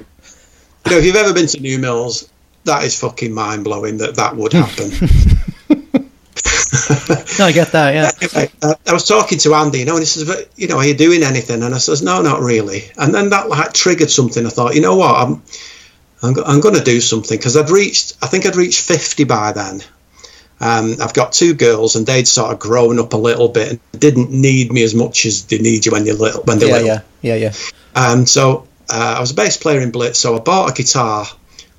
know, if you've ever been to New Mills, that is fucking mind blowing that that would happen. No, I get that. Yeah, Anyway, uh, I was talking to Andy, you know, and he says, but, you know, are you doing anything? And I says, no, not really. And then that like triggered something. I thought, you know what, I'm, I'm, go- I'm going to do something because I'd reached, I think I'd reached 50 by then. Um, I've got two girls, and they'd sort of grown up a little bit and didn't need me as much as they need you when you're little. When they're yeah, little. yeah, yeah, yeah. Um, so uh, I was a bass player in Blitz, so I bought a guitar,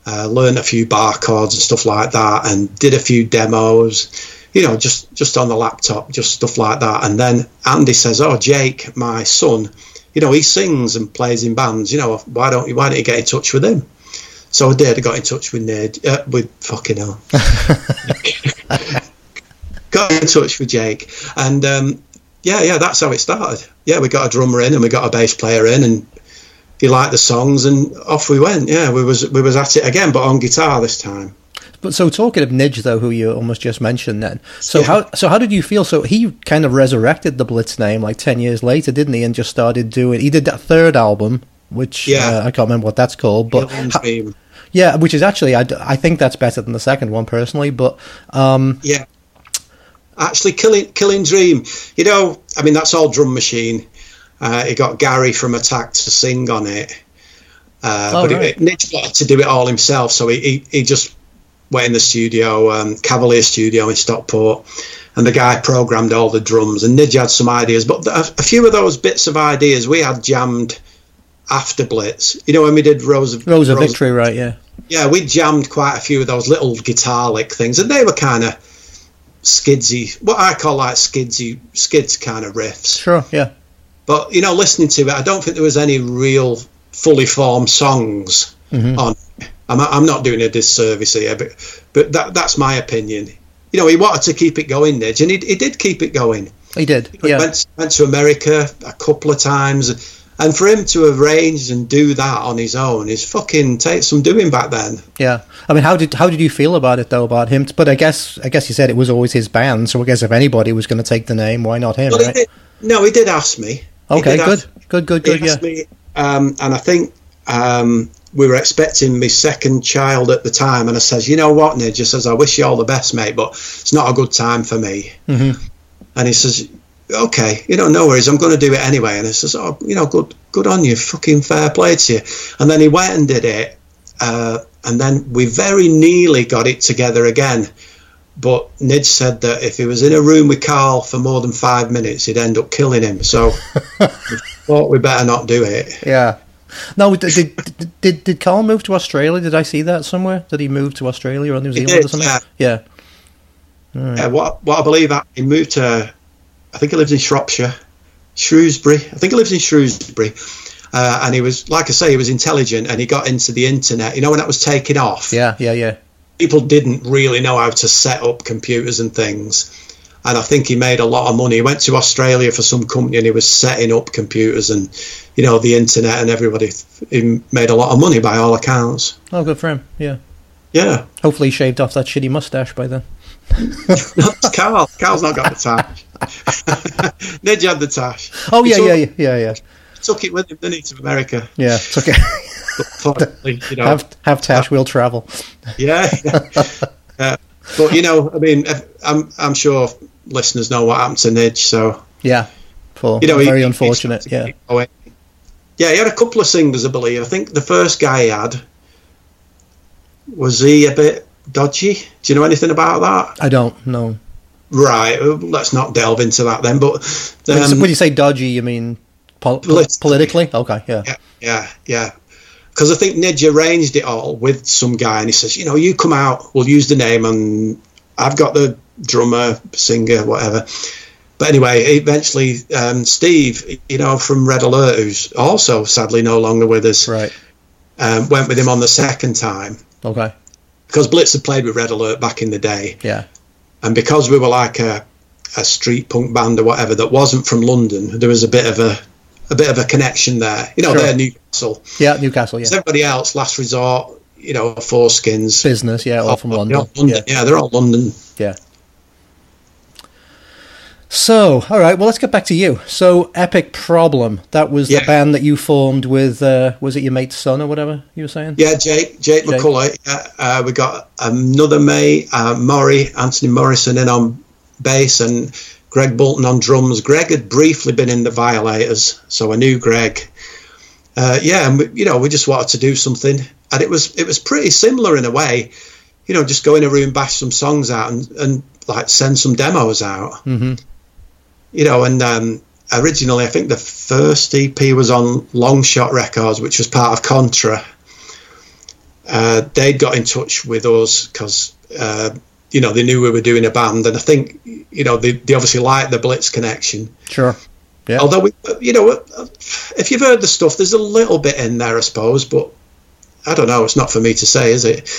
uh, learned a few bar chords and stuff like that, and did a few demos, you know, just just on the laptop, just stuff like that. And then Andy says, "Oh, Jake, my son, you know, he sings and plays in bands. You know, why don't you why don't you get in touch with him?" So I did. I got in touch with Ned, uh, with fucking hell. got in touch with Jake, and um, yeah, yeah, that's how it started. Yeah, we got a drummer in and we got a bass player in, and he liked the songs, and off we went. Yeah, we was we was at it again, but on guitar this time. But so talking of Nidge though, who you almost just mentioned, then. So Yeah. how so how did you feel? So he kind of resurrected the Blitz name like ten years later, didn't he? And just started doing. He did that third album, which Yeah. uh, I can't remember what that's called, but ha- yeah, which is actually I, I think that's better than the second one personally. But um, Yeah. Actually, Killing Killing Dream. You know, I mean, that's all drum machine. Uh, he got Gary from Attack to sing on it. Uh, Oh, but right. it, Nick got to do it all himself, so he, he, he just went in the studio, um, Cavalier Studio in Stockport, and the guy programmed all the drums. And Nidge had some ideas, but a, a few of those bits of ideas we had jammed after Blitz. You know, when we did Rose of, Rose of Victory, right? Yeah, yeah, we jammed quite a few of those little guitar lick things, and they were kind of skidsy, what I call like skidsy, skids kind of riffs. sure, yeah, But you know, listening to it, I don't think there was any real fully formed songs on. I'm, I'm not doing a disservice here, but but that that's my opinion. You know, he wanted to keep it going, Nidge, and he, he did keep it going. he did. He Yeah, went, went to America a couple of times. And for him to arrange and do that on his own is fucking take some doing back then. yeah. I mean, how did how did you feel about it though? About him? But I guess I guess you said it was always his band. So I guess if anybody was going to take the name, why not him? Well, right? he did, no, he did ask me. Okay, good, ask- good, good, he good. Yeah, me, um, and I think um, we were expecting my second child at the time, and I says, "You know what, Nidge?" I says, "I wish you all the best, mate, but it's not a good time for me." Mhm. And he says, "Okay, you know, no worries. I'm going to do it anyway." And I says, "Oh, you know, good, good on you. Fucking fair play to you." And then he went and did it, uh, and then we very nearly got it together again. But Nidge said that if he was in a room with Carl for more than five minutes, he'd end up killing him. So we thought we better not do it. yeah. No, did, did did did Carl move to Australia? Did I see that somewhere? Did he move to Australia or New Zealand or something? yeah. yeah. Uh, what what I believe that he moved to, I think he lives in Shropshire, Shrewsbury. I think he lives in Shrewsbury. Uh, and he was, like I say, he was intelligent, and he got into the internet. You know, when that was taking off, Yeah, yeah, yeah. people didn't really know how to set up computers and things. And I think he made a lot of money. He went to Australia for some company, and he was setting up computers and, you know, the internet and everybody. He made a lot of money by all accounts. Oh, good for him. Yeah. Yeah, Hopefully, he shaved off that shitty mustache by then. That's Carl. Carl's not got the tash. Nidge had the tash. Oh yeah, took- yeah, yeah, yeah, yeah. took it with him, didn't he, to America? Yeah, it's it. Finally, you know, have have Tash, we'll travel. yeah. yeah. But you know, I mean, if- I'm I'm sure listeners know what happened to Nidge, so Yeah, for you know, very he- unfortunate. he- Yeah, yeah. He had a couple of singers, I believe. I think the first guy he had was he a bit dodgy. Do you know anything about that? I don't know. Right. Let's not delve into that then. But When you say- um, when you say dodgy, you mean pol- Politically. politically? Okay, yeah. Yeah, yeah, yeah. Because I think Nidge arranged it all with some guy, and he says, you know, you come out, we'll use the name, and I've got the drummer, singer, whatever. But anyway, eventually, um, Steve, you know, from Red Alert, who's also sadly no longer with us, Right. um, went with him on the second time Okay. because Blitz had played with Red Alert back in the day, Yeah. and because we were like a, a street punk band or whatever that wasn't from London, there was a bit of a a bit of a connection there. You know, Sure. they're Newcastle. Yeah, Newcastle. Yeah. everybody else, Last Resort, you know, 4-Skins. Business. Yeah, all from London. all London. Yeah. Yeah, they're all London. Yeah. So, all right. Well, let's get back to you. So, Epic Problem. That was the band that you formed with. Uh, was it your mate's son or whatever you were saying? Yeah, Jake, Jake, Jake. McCullough. Yeah, uh, we got another mate, uh, Murray, Anthony Morrison in on bass, and Greg Bolton on drums. Greg had briefly been in the Violators, so I knew Greg. Uh, yeah, and we, you know, we just wanted to do something, and it was it was pretty similar in a way. You know, just go in a room, bash some songs out, and, and like send some demos out. hmm you know, and um, originally I think the first EP was on Long Shot Records, which was part of Contra. Uh, they got in touch with us because, uh, you know, they knew we were doing a band, and I think, you know, they, they obviously liked the Blitz connection. Sure. Yeah. Although, we, you know, if you've heard the stuff, there's a little bit in there, I suppose, but I don't know. It's not for me to say, is it?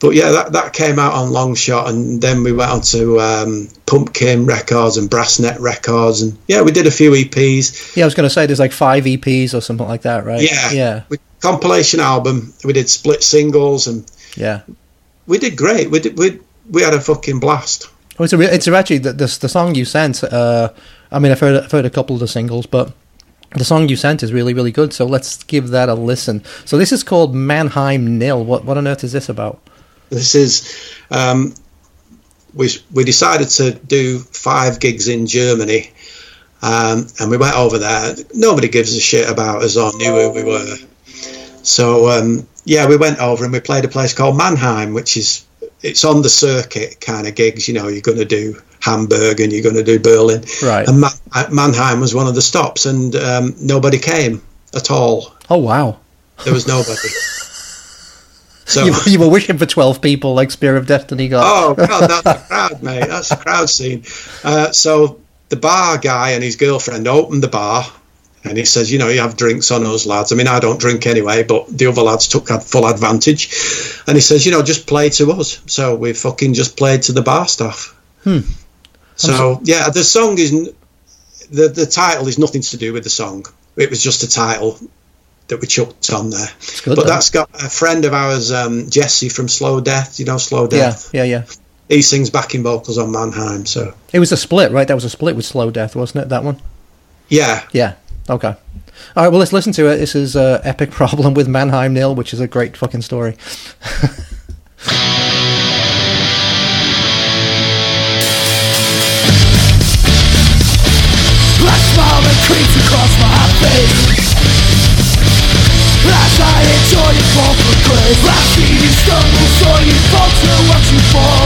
but yeah, that, that came out on Long Shot, and then we went on to um, Pumpkin Records and Brassneck Records, and yeah, we did a few EPs. Yeah, I was going to say there's like five EPs or something like that, right? Yeah, Yeah. We, compilation album. We did split singles, and Yeah. we did great. We did we we had a fucking blast. Oh, it's a it's actually the, the the song you sent. Uh, I mean, I've heard I've heard a couple of the singles, but the song you sent is really really good. So let's give that a listen. So this is called Mannheim Nil. What what on earth is this about? This is um, we we decided to do five gigs in Germany, um, and we went over there. Nobody gives a shit about us or knew who we were. So um, yeah, we went over and we played a place called Mannheim, which is it's on the circuit kind of gigs. You know, you're going to do Hamburg and you're going to do Berlin. Right. And Man- uh, Mannheim was one of the stops, and um, nobody came at all. Oh wow. There was nobody. So You, you were wishing for twelve people like Spear of Destiny got. Oh god, that's a crowd, mate. That's a crowd scene. Uh, so the bar guy and his girlfriend opened the bar, and he says, "You know, you have drinks on us, lads. I mean, I don't drink anyway, but the other lads took full advantage." And he says, "You know, just play to us." So we fucking just played to the bar staff. So yeah, the song is the the title is nothing to do with the song. It was just a title that we chucked on there. good, but though. that's got a friend of ours, um, Jesse from Slow Death. You know Slow yeah, Death yeah, yeah. he sings backing vocals on Mannheim. So It was a split, right? That was a split with Slow Death, wasn't it? That one. yeah, Yeah. Okay. All right. Well, let's listen to it. This is uh, Epic Problem with Mannheim Nil, which is a great fucking story. As I enjoy grace I see you stumble, you you fall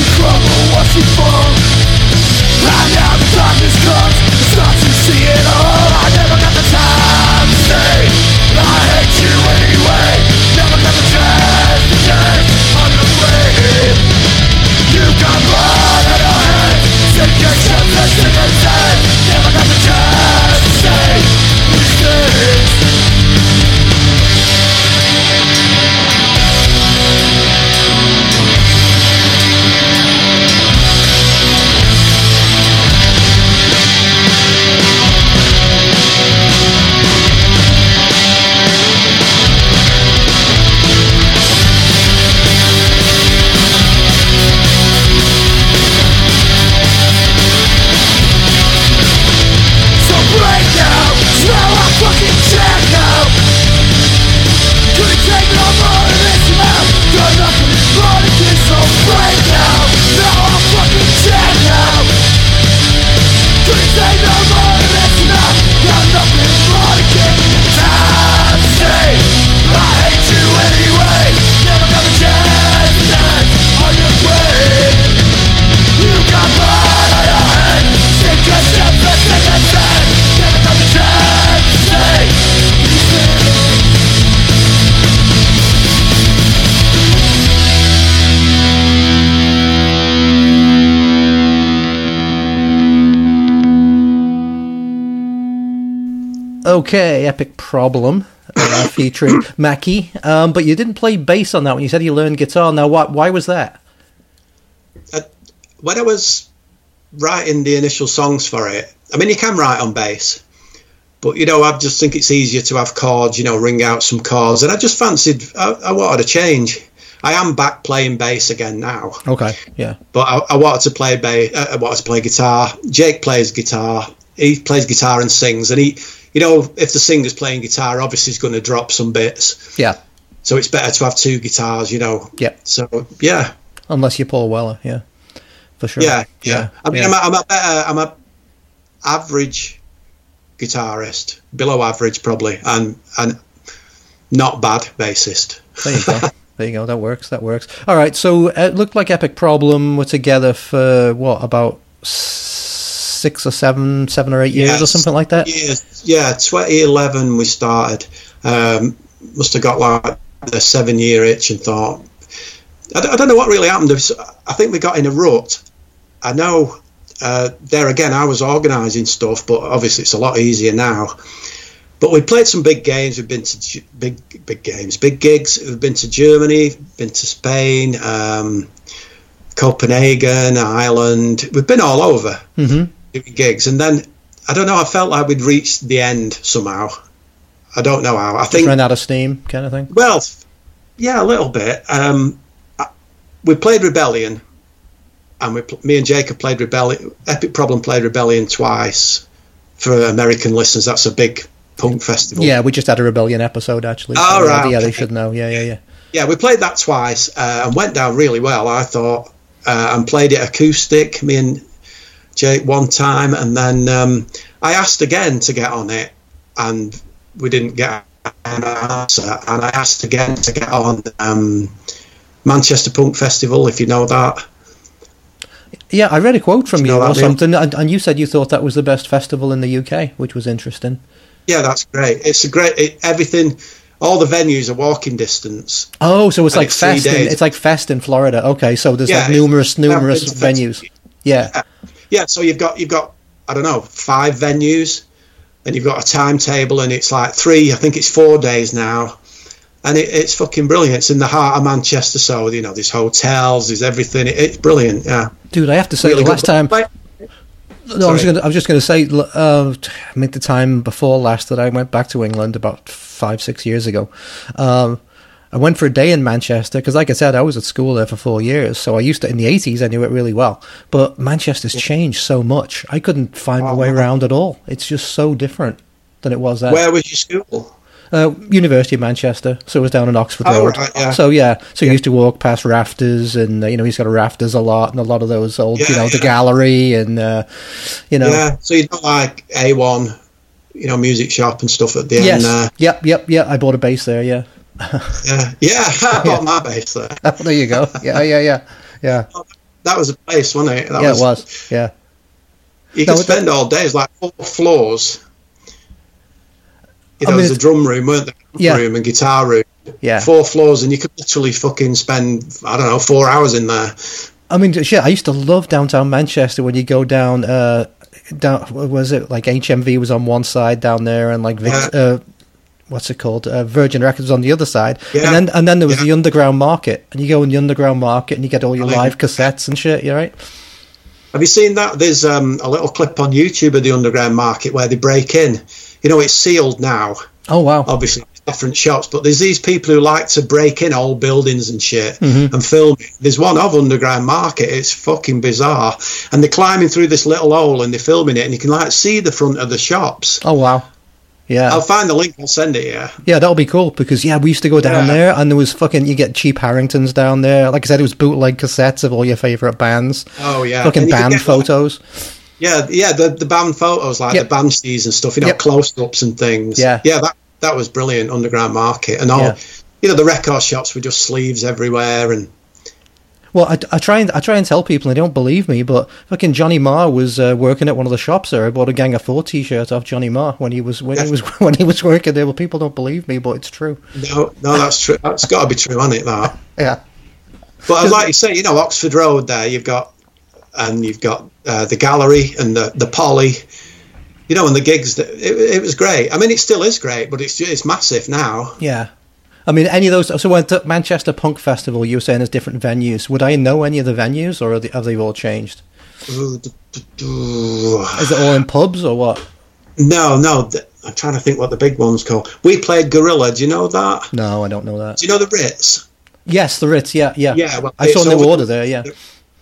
tremble once you crumble, once Okay, Epic Problem, uh, featuring Mackie. Um, but you didn't play bass on that one. You said you learned guitar. Now, why, why was that? when I was writing the initial songs for it, I mean, you can write on bass, but you know, I just think it's easier to have chords, you know, ring out some chords, and I just fancied, I, I wanted a change. I am back playing bass again now, Okay, yeah. but I, I wanted to play bass. Uh, I wanted to play guitar. Jake plays guitar. He plays guitar and sings, and he, you know, if the singer's playing guitar, obviously he's going to drop some bits. Yeah, So it's better to have two guitars, you know. yeah. So yeah, Unless you're Paul Weller, yeah. For sure. Yeah, yeah. I mean, yeah. I'm, a, I'm a better, I'm a average guitarist, below average probably, and and not bad bassist. There you go. There you go. That works. That works. All right. So uh, it looked like Epic Problem were together for what about six or seven, seven or eight years or something like that. Years, yeah, 2011 we started. Um, must have got like the seven year itch and thought, I don't, I don't know what really happened. I think we got in a rut. I know uh, there again, I was organising stuff, but obviously it's a lot easier now. But we played some big games. We've been to big big games, big gigs. We've been to Germany, been to Spain, um, Copenhagen, Ireland. We've been all over hmm doing gigs, and then I don't know. I felt like we'd reached the end somehow. I don't know how. I think Ran out of steam, kind of thing. well, yeah, a little bit. Um, I- we played Rebellion, and we, me and Jacob played Rebellion. Epic Problem played Rebellion twice for American listeners. That's a big punk festival. Yeah, we just had a rebellion episode actually. Oh, So, right, Yeah, they should know. Yeah, yeah, yeah. yeah, we played that twice uh, and went down really well. I thought, uh, and played it acoustic. Me and Jake one time, and then um, I asked again to get on it, and we didn't get an answer. And I asked again to get on um, Manchester Punk Festival, if you know that. Yeah, I read a quote from you you know or something, and, and you said you thought that was the best festival in the UK, which was interesting. Yeah, that's great. It's a great. It, everything, all the venues are walking distance. Oh, so it's like it's Fest. In, it's like Fest in Florida. Okay, so there's Yeah, like numerous, numerous venues. Yeah. Yeah, so you've got you've got I don't know five venues, and you've got a timetable, and it's like three. I think it's four days now, and it, it's fucking brilliant. It's in the heart of Manchester, so you know there's hotels, there's everything. It, it's brilliant. Yeah, Dude, I have to say, really the last time. Like, No, I was, gonna, I was just going to say, uh, I mean, the time before last that I went back to England about five, six years ago, um, I went for a day in Manchester because, like I said, I was at school there for four years. So I used to, in the 80s, I knew it really well. But Manchester's changed so much. I couldn't find my way Oh. around at all. It's just so different than it was then. where was your school? Uh, University of Manchester, so it was down in Oxford Oh, Road. right, yeah. So yeah, so you used to walk past rafters, and uh, you know he's got a rafters a lot, and a lot of those old, you Yeah, know, the gallery, and uh, you know, Yeah, so you know like A1, you know, music shop and stuff at the yes, end. Uh, yep, yep, yep. I bought a bass there. Yeah, yeah, yeah, I bought my bass there. there you go. Yeah, yeah, yeah, yeah, That was a place, wasn't it? That yeah. It was. Yeah, You No, could spend all day. It's like four floors. You I know, mean, there's a drum room, weren't there? Drum Yeah. room and guitar room. yeah. Four floors, and you could literally fucking spend I don't know four hours in there. I mean, shit. I used to love downtown Manchester when you go down. Uh, down was it like HMV was on one side down there, and like Vic, Yeah. uh, what's it called? Uh, Virgin Records on the other side, Yeah. and then and then there was Yeah. the underground market, and you go in the underground market and you get all your I mean- live cassettes and shit. You right? Have you seen that? There's um, a little clip on YouTube of the underground market where they break in. You know, it's sealed now. Oh wow! Obviously, different shops, but there's these people who like to break in old buildings and shit Mm-hmm. and film it. There's one of underground market. It's fucking bizarre, and they're climbing through this little hole and they're filming it, and you can like see the front of the shops. Oh wow! Yeah, I'll find the link. I'll send it. Yeah. yeah, that'll be cool because yeah, we used to go down Yeah. there and there was fucking you get cheap Harringtons down there. Like I said, it was bootleg cassettes of all your favorite bands, Oh yeah. fucking And you could band get, like, photos. Yeah, yeah, the the band photos like Yep. the banshees and stuff, you know, Yep. close ups and things. Yeah. yeah, that that was brilliant. Underground market and all, Yeah. you know, the record shops were just sleeves everywhere, and Well, I, I try and I try and tell people, and they don't believe me, but fucking Johnny Marr was uh, working at one of the shops there. I bought a Gang of Four T-shirt off Johnny Marr when he was when he was when he was working there. Well, people don't believe me, but it's true. no, no, that's true. That's got to be true, hasn't it? That. Yeah, But like you say, you know, Oxford Road there, you've got, and you've got uh, the gallery and the the Poly. You know, and the gigs. That, it, it was great. I mean, it still is great, but it's it's massive now. yeah. I mean, any of those. So, when the Manchester Punk Festival, you were saying there's different venues. Would I know any of the venues, or are they, have they all changed? Is it all in pubs or what? No, no. th- I'm trying to think what the big one's called. We played Gorilla. Do you know that? No, I don't know that. Do you know the Ritz? Yes, the Ritz. Yeah, yeah. Yeah, well, I saw New Order there. Yeah.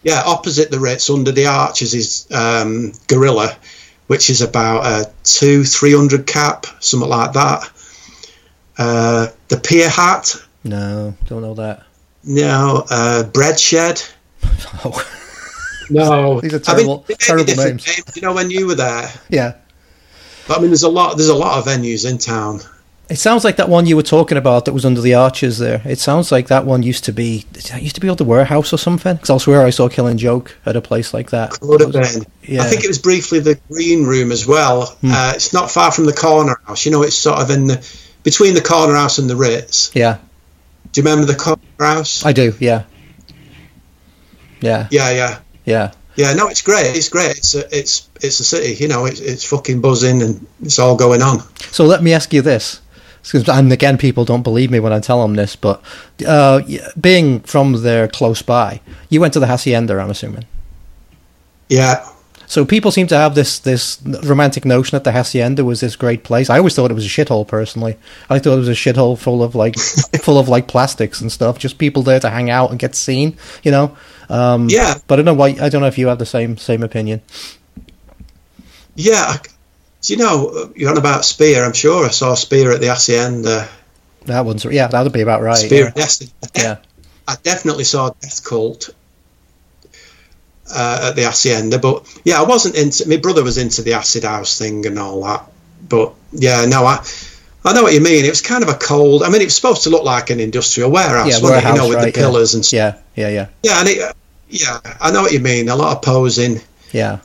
Yeah, opposite the Ritz, under the arches, is um, Gorilla, which is about a two, three hundred cap, something like that. Uh, the Pier Hat, No, don't know that. no. Uh, Bread Shed, Oh, no. These are I mean, terrible- they may be terrible names. You know, when you were there, yeah. but I mean, there's a lot. There's a lot of venues in town. It sounds like that one you were talking about that was under the arches there. It sounds like that one used to be. It used to be at the warehouse or something. Because I swear I saw Killing Joke at a place like that. Could have been. Yeah. I think it was briefly the green room as well. Uh, it's not far from the corner house. You know, it's sort of in the between the corner house and the Ritz. Yeah, Do you remember the corner house? I do. Yeah, yeah, yeah, yeah, yeah. yeah. No, it's great. It's great. It's a, it's it's a city. You know, it's it's fucking buzzing and it's all going on. So let me ask you this. And again, people don't believe me when I tell them this, but uh, being from there close by, you went to the Hacienda, I'm assuming. Yeah, So people seem to have this this romantic notion that the hacienda was this great place. I always thought it was a shithole. Personally, I thought it was a shithole full of like full of like plastics and stuff. Just people there to hang out and get seen. You know. Um, yeah, But I don't know why. I don't know if you have the same same opinion. yeah. Do you know you're on about Spear? I'm sure I saw Spear at the Hacienda. That one's yeah. That would be about right. Spear Yeah. yeah. I definitely saw Death Cult uh, at the Hacienda, but yeah, I wasn't into. My brother was into the acid house thing and all that, but yeah, no, I. I know what you mean. It was kind of a cold. I mean, it was supposed to look like an industrial warehouse, Yeah, wasn't it? warehouse, You know, with right, the pillars and stuff. Yeah. Yeah. Yeah. Yeah, and it, yeah, I know what you mean. A lot of posing. Yeah.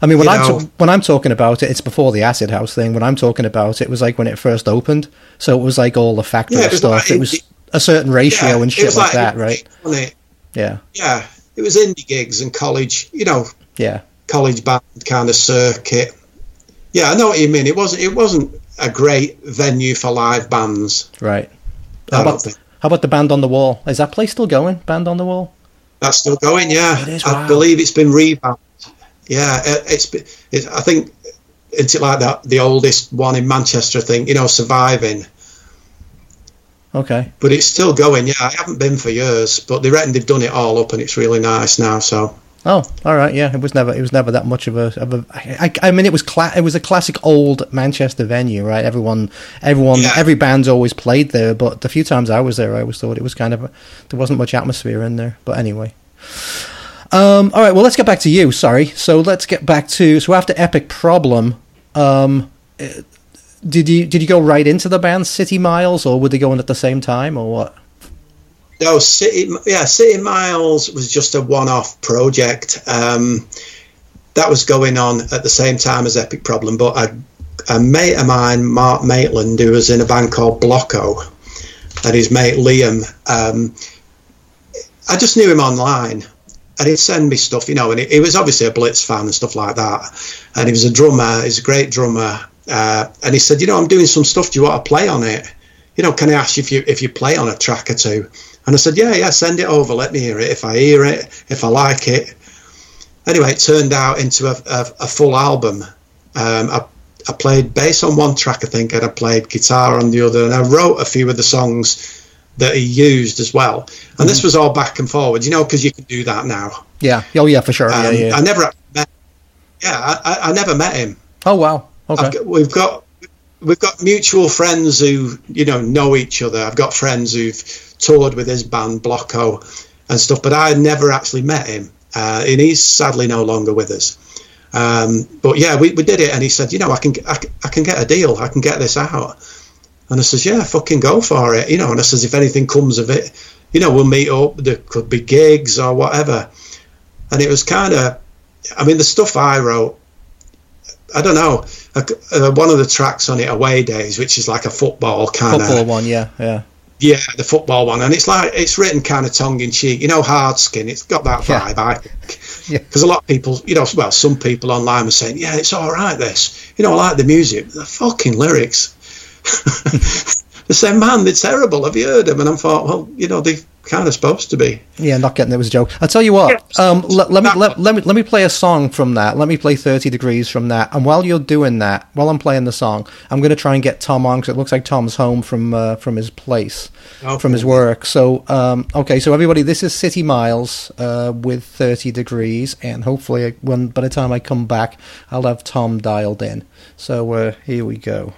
I mean, when You I'm know- when I'm talking about it, it's before the acid house thing. When I'm talking about it, it was like when it first opened. So it was like all the factory Yeah, stuff. like it was a certain ratio yeah, and it shit was like, that, right? Yeah. Yeah, it was indie gigs and college. You know, Yeah. college band kind of circuit. Yeah, I know what you mean. It wasn't. It wasn't a great venue for live bands. Right. How about how about the band on the wall? Is that place still going? Band on the wall? That's still going. Yeah, is, I believe it's been revamped. Yeah, it, it's. been- It, I think it's like that the oldest one in Manchester. I think you know, surviving, Okay. but it's still going. Yeah, I haven't been for years, but they reckon they've done it all up, and it's really nice now. So Oh, all right. Yeah, it was never it was never that much of a of a. I, I mean, it was cla- it was a classic old Manchester venue, right? Everyone, everyone, Yeah. every band's always played there. But the few times I was there, I always thought it was kind of a, there wasn't much atmosphere in there. But anyway. Um, all right, well, let's get back to you. Sorry. So let's get back to so after Epic Problem, um, eh, did you did you go right into the band City Miles, or were they going at the same time, or what? No, City, yeah, City Miles was just a one-off project. Um, that was going on at the same time as Epic Problem, but a, a mate of mine, Mark Maitland, who was in a band called Blocko, and his mate Liam, um, I just knew him online, and he'd send me stuff, you know, and he, he was obviously a Blitz fan and stuff like that, and he was a drummer, he's a great drummer, uh, and he said, you know, I'm doing some stuff. Do you want to play on it? You know, can I ask you if you if you play on a track or two? And I said, yeah, yeah, send it over. Let me hear it. If I hear it, if I like it. Anyway, it turned out into a, a, a full album. Um, I, I played bass on one track, I think, and I played guitar on the other, and I wrote a few of the songs that he used as well. And this was all back and forward, you know, because you can do that now. Yeah. Oh yeah, for sure. Um, yeah, yeah. I never met. Yeah, I, I never met him. oh wow. Okay. We've got we've got mutual friends who you know know each other. I've got friends who've toured with his band Blocko and stuff, but I never actually met him, uh, and he's sadly no longer with us. Um, but yeah, we, we did it, and he said, you know, I can I, I can get a deal, I can get this out, and I says, yeah, fucking go for it, you know. And I says, if anything comes of it, you know, we'll meet up. There could be gigs or whatever. And it was kind of, I mean, the stuff I wrote I don't know. Uh, one of the tracks on it, Away Days, which is like a football kind Football of one, yeah, yeah. yeah, the football one, and it's like it's written kind of tongue in cheek. You know, hard skin. It's got that Yeah. vibe, I think. Yeah. Because a lot of people, you know, well, some people online were saying, "Yeah, it's all right." This, you know, I like the music, the fucking lyrics. they say, "Man, they're terrible." Have you heard them? And I thought, well, you know, they're kind of supposed to be. Yeah, not getting it was a joke. I'll tell you what. Yeah. Um, let, let me let, let me let me play a song from that. Let me play thirty degrees from that. And while you're doing that, while I'm playing the song, I'm going to try and get Tom on because it looks like Tom's home from uh, from his place, Oh, from his work. So, um, okay, so everybody, this is City Miles uh, with thirty degrees, and hopefully, when by the time I come back, I'll have Tom dialed in. So uh, here we go.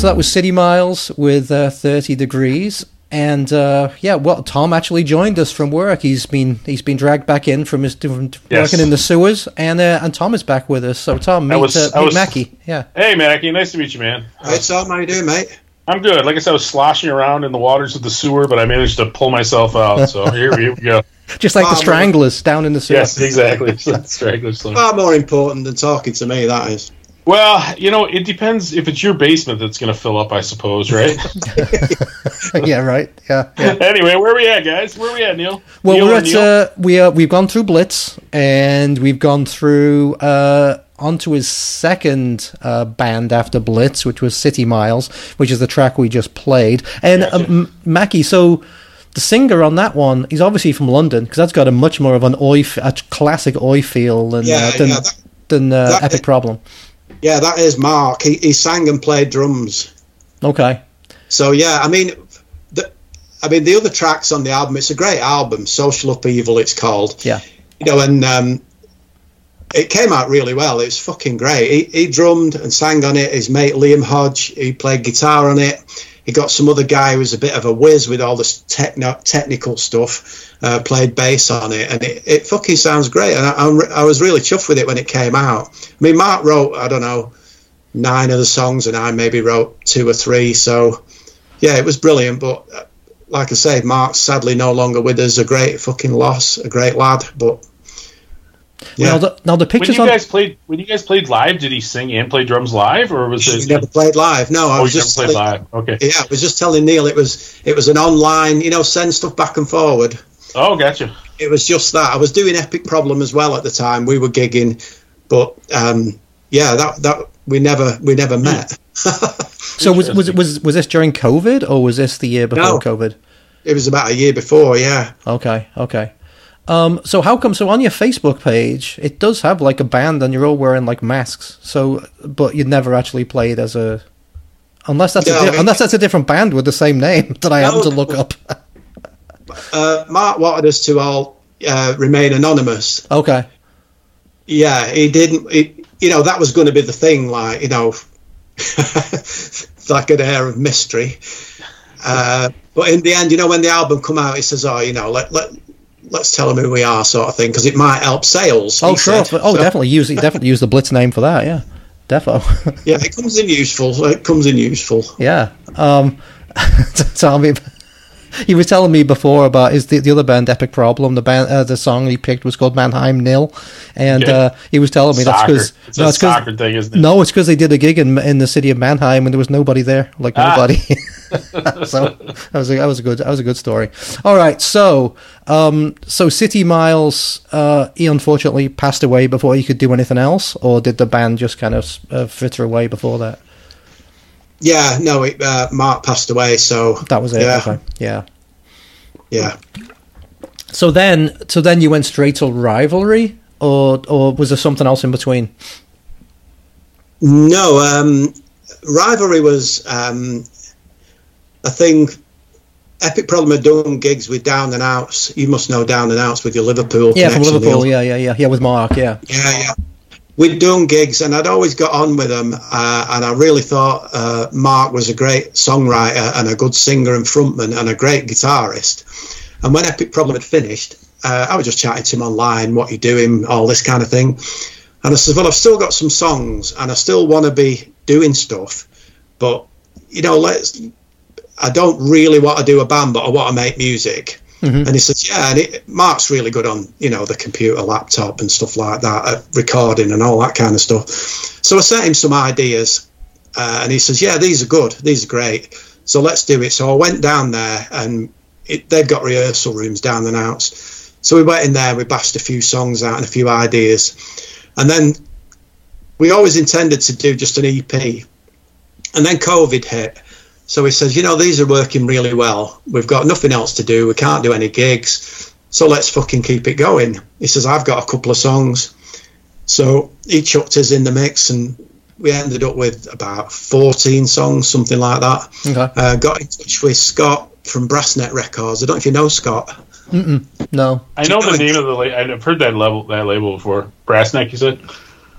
So that was City Miles with uh, 30 Degrees. And uh, yeah, well, Tom actually joined us from work. He's been he's been dragged back in from his from Yes. working in the sewers, and uh, and Tom is back with us. So Tom, meet, was- uh, meet was- Mackie. Yeah, Hey, Mackie, nice to meet you, man. Hey, Tom, how you doing, mate? I'm good. Like I said, I was sloshing around in the waters of the sewer, but I managed to pull myself out. So here, here we go. just like the Um, Stranglers down in the sewer. Yes, exactly. Strangler song. Far more important than talking to me, that is. Well, you know, it depends if it's your basement that's going to fill up, I suppose, right? yeah, right. Yeah, yeah. anyway, where are we at, guys? Where are we at, Neil? Well, Neil we're or at Neil? uh, we uh, we've gone through Blitz, and we've gone through uh, onto his second uh, band after Blitz, which was City Miles, which is the track we just played. And Gotcha. um, Mackie, so the singer on that one, he's obviously from London because that's got a much more of an oi, f- a classic oi feel than Yeah, uh, than, yeah, that- than uh, that- Epic Problem. Yeah, that is Mark. He, he sang and played drums. Okay, So yeah, I mean, the, I mean the other tracks on the album. It's a great album, Social Upheaval. It's called. yeah, You know, and um, it came out really well. It was fucking great. He, he drummed and sang on it. His mate Liam Hodge, he played guitar on it. He got some other guy who was a bit of a whiz with all this techno- technical stuff, uh, played bass on it, and it, it fucking sounds great. And I, I was really chuffed with it when it came out. I mean, Mark wrote, I don't know, nine of the songs, and I maybe wrote two or three. So, yeah, it was brilliant. But uh, like I say, Mark's sadly no longer with us. A great fucking loss, a great lad. But yeah, Now the, now the pictures. when pictures you on guys played when you guys played live, did he sing and play drums live, or was we it? never played live. No, I Oh, was you never just played telling- live. Okay. Yeah, I was just telling Neil it was it was an online, you know, send stuff back and forward. Oh, gotcha. It was just that. I was doing Epic Problem as well at the time. We were gigging, but um, yeah, that that we never we never met. so was was was was this during COVID or was this the year before No. COVID? it was about a year before. Yeah, Okay, okay. Um, so how come? So on your Facebook page, it does have like a band, and you're all wearing like masks. So, but you never actually played as a, unless that's a No, di- it- unless that's a different band with the same name that I No, happen to look up. uh, Mark wanted us to all uh, remain anonymous. okay, Yeah, he didn't. He, you know, that was going to be the thing. Like, you know, like an air of mystery. Uh, but in the end, you know, when the album come out, he says, "Oh, you know, let let let's tell them who we are," sort of thing, because it might help sales. oh sure, said. oh So, definitely use definitely use the Blitz name for that. Yeah, defo. Yeah, it comes in useful. It comes in useful. yeah. Um, tell me. He was telling me before about his the, the other band Epic Problem. The band uh, the song he picked was called Mannheim Nil, and Yeah. uh, he was telling me that's Soccer. because It's a soccer thing, isn't it? No, it's because they did a gig in in the city of Mannheim and there was nobody there, like Ah. nobody. so that was a, that was a good that was a good story. All right, so um, so City Miles, uh, he unfortunately passed away before he could do anything else, or did the band just kind of uh, fritter away before that? Yeah, no, it, uh, Mark passed away, so That was it. Yeah, Okay, yeah. yeah. So then, so then you went straight to rivalry, or or was there something else in between? No, um, rivalry was um, a thing. Epic Problem had done gigs with Down and Outs. You must know Down and Outs with your Liverpool. Yeah, from Liverpool. Yeah, yeah, yeah, yeah. With Mark. Yeah. Yeah, yeah. We'd done gigs, and I'd always got on with them. Uh, and I really thought uh, Mark was a great songwriter and a good singer and frontman and a great guitarist. And when Epic Problem had finished, uh, I was just chatting to him online, what you doing, all this kind of thing. And I said, well, I've still got some songs, and I still want to be doing stuff, but you know, let's. I don't really want to do a band, but I want to make music. And he says, yeah, and it, Mark's really good on, you know, the computer, laptop and stuff like that, uh, recording and all that kind of stuff. So I sent him some ideas uh, and he says, yeah, these are good. These are great. So let's do it. So I went down there and it, they've got rehearsal rooms down the out. So we went in there, we bashed a few songs out and a few ideas. And then we always intended to do just an EP. And then COVID hit. So he says, you know, these are working really well. We've got nothing else to do. We can't do any gigs. So let's fucking keep it going. He says, I've got a couple of songs. So he chucked us in the mix and we ended up with about 14 songs, something like that. Okay. Uh, got in touch with Scott from Brassneck Records. I don't know if you know Scott. No. I know the name of the. La- I've heard that level that label before. Brassneck, you said.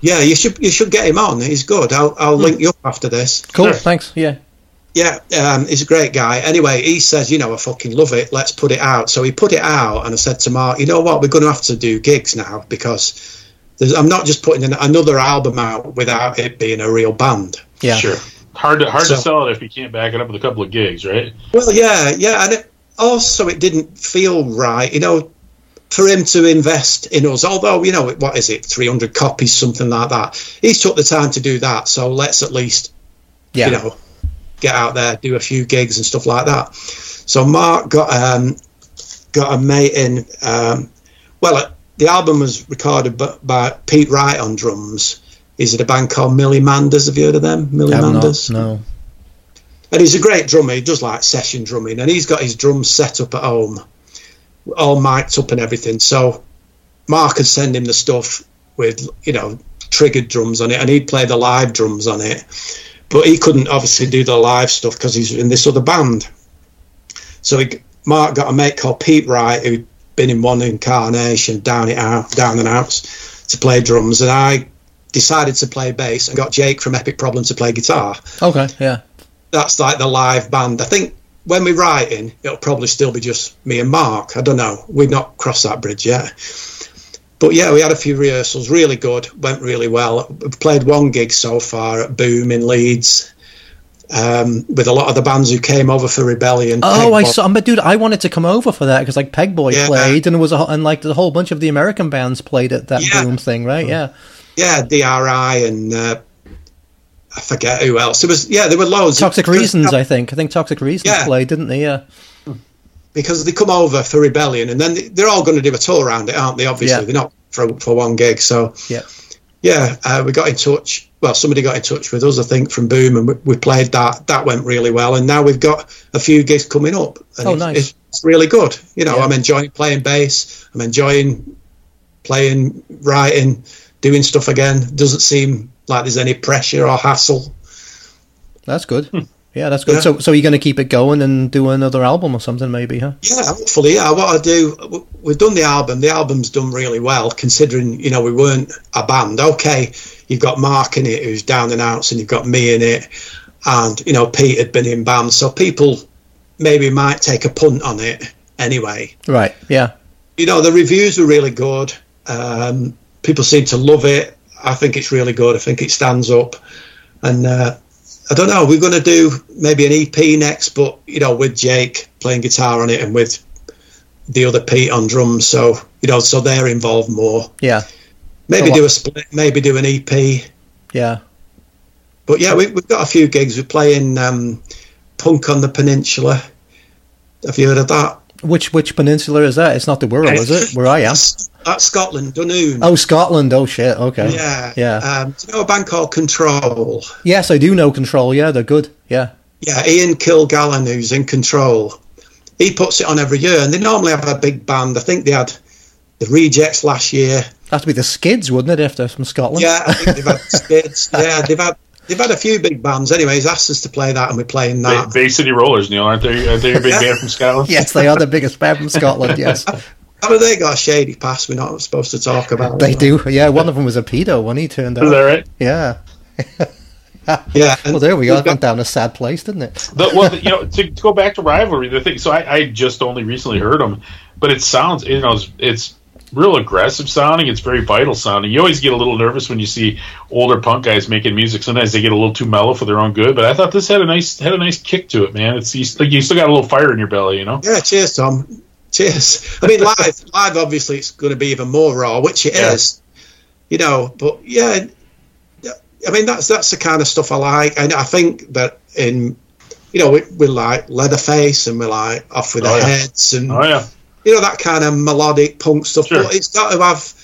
Yeah, you should you should get him on. He's good. I'll I'll link you up after this. Cool. Sure. Thanks. Yeah. Yeah, um, he's a great guy. Anyway, he says, you know, I fucking love it. Let's put it out. So he put it out, and I said to Mark, you know what? We're going to have to do gigs now because there's, I'm not just putting an, another album out without it being a real band. Yeah. Sure. Hard to hard So- to sell it if you can't back it up with a couple of gigs, right? Well, yeah, yeah, and it, also it didn't feel right, you know, for him to invest in us. Although, you know, what is it, 300 copies, something like that. He's took the time to do that, so let's at least Yeah. you know, get out there, do a few gigs and stuff like that. So Mark got um, got a mate in. Um, well, uh, the album was recorded by, by Pete Wright on drums. He's at a band called Millie Manders. Have you heard of them? Millie Have not, Manders. no. And he's a great drummer. He does like session drumming, and he's got his drums set up at home, all mic'd up and everything. So Mark could send him the stuff with you know triggered drums on it, and he'd play the live drums on it. But he couldn't obviously do the live stuff because he's in this other band. So he, Mark got a mate called Pete Wright who'd been in one incarnation, down it out, down and out, to play drums, and I decided to play bass and got Jake from Epic Problem to play guitar Okay, yeah. that's like the live band. I think when we're writing, it'll probably still be just me and Mark. I don't know. We've not crossed that bridge yet. But yeah, we had a few rehearsals, really good, went really well. We've played one gig so far at Boom in Leeds um, with a lot of the bands who came over for Rebellion. Oh, I saw. But dude, I wanted to come over for that because like Pegboy Yeah. played, and it was a, whole- and like the whole bunch of the American bands played at that Yeah. boom thing, right? Yeah. Yeah, DRI and uh, I forget who else. It was yeah, there were loads. Toxic Reasons, I think. I think Toxic Reasons Yeah. played, didn't they? Yeah. Because they come over for Rebellion, and then they're all going to do a tour around it, aren't they? Obviously, Yeah. they're not for for one gig. So Yeah. yeah, uh, we got in touch. Well, somebody got in touch with us, I think, from Boom, and we, we played that. That went really well, and now we've got a few gigs coming up. And Oh, it's, nice. It's really good. You know, Yeah. I'm enjoying playing bass. I'm enjoying playing, writing, doing stuff again. Doesn't seem like there's any pressure or hassle. That's good. Yeah, that's good. Yeah. So, so you're going to keep it going and do another album or something, maybe, huh? Yeah, hopefully, yeah. What I do, we've done the album. The album's done really well, considering you know we weren't a band. Okay, you've got Mark in it, who's down and out, and you've got me in it, and you know Pete had been in bands, so people maybe might take a punt on it anyway. Right. Yeah. You know, the reviews were really good. Um, people seem to love it. I think it's really good. I think it stands up, and uh, I don't know. We're going to do maybe an EP next, but you know, with Jake playing guitar on it and with the other Pete on drums. So you know, so they're involved more. Yeah. Maybe do a split. Maybe do an EP. Yeah. But yeah, we, we've got a few gigs. We're playing um, Punk on the Peninsula. Have you heard of that? Which which peninsula is that? It's not the Wirral, is it? Where I am. That's Scotland, Dunoon. Oh, Scotland. Oh shit. Okay. Yeah. Yeah. Um, do you know a band called Control? Yes, I do know Control. Yeah, they're good. Yeah. Yeah, Ian Kilgallen, who's in Control. He puts it on every year, and they normally have a big band. I think they had the Rejects last year. That'd be the Skids, wouldn't it? If they're from Scotland. Yeah, I think they've had Skids. Yeah, they've had they've had a few big bands. Anyway, he's asked us to play that, and we're playing that. Bay City Rollers, Neil, aren't they? Aren't they a big Yeah. band from Scotland? yes, they are the biggest band from Scotland. Yes, Haven't they got a shady past we're not supposed to talk about? they do. Yeah, one of them was a pedo when he turned Is that right? Yeah. Yeah. and Well, there we go. we've went got- down a sad place, didn't it? The, well, the, you know, to, to go back to rivalry, the thing. So I, I just only recently heard them, but it sounds, you know, it's, it's real aggressive sounding. It's very vital sounding. You always get a little nervous when you see older punk guys making music. Sometimes they get a little too mellow for their own good. But I thought this had a nice had a nice kick to it, man. It's you, like you still got a little fire in your belly, you know. Yeah, cheers, Tom. Cheers. I mean, live, live. Obviously, it's going to be even more raw, which it is. Yeah. You know, but yeah, I mean, that's that's the kind of stuff I like, and I think that in, you know, we, we like Leatherface and we like Off with Oh, the yeah. Heads and Oh yeah, you know that kind of melodic punk stuff. Sure. But it's got to have.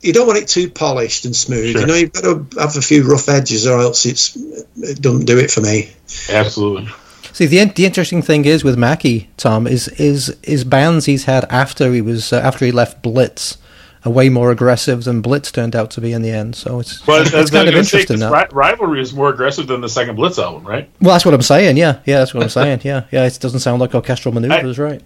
You don't want it too polished and smooth. Sure. You know, you've got to have a few rough edges, or else it's it doesn't do it for me. absolutely. See, the the interesting thing is with Mackie, Tom, is is is bands he's had after he was uh, after he left Blitz are way more aggressive than Blitz turned out to be in the end. So it's it's kind of interesting. say, interesting 'cause now. ri- rivalry is more aggressive than the second Blitz album, right? Well, that's what I'm saying. Yeah, yeah, that's what I'm saying. Yeah, yeah. It doesn't sound like orchestral maneuvers, right?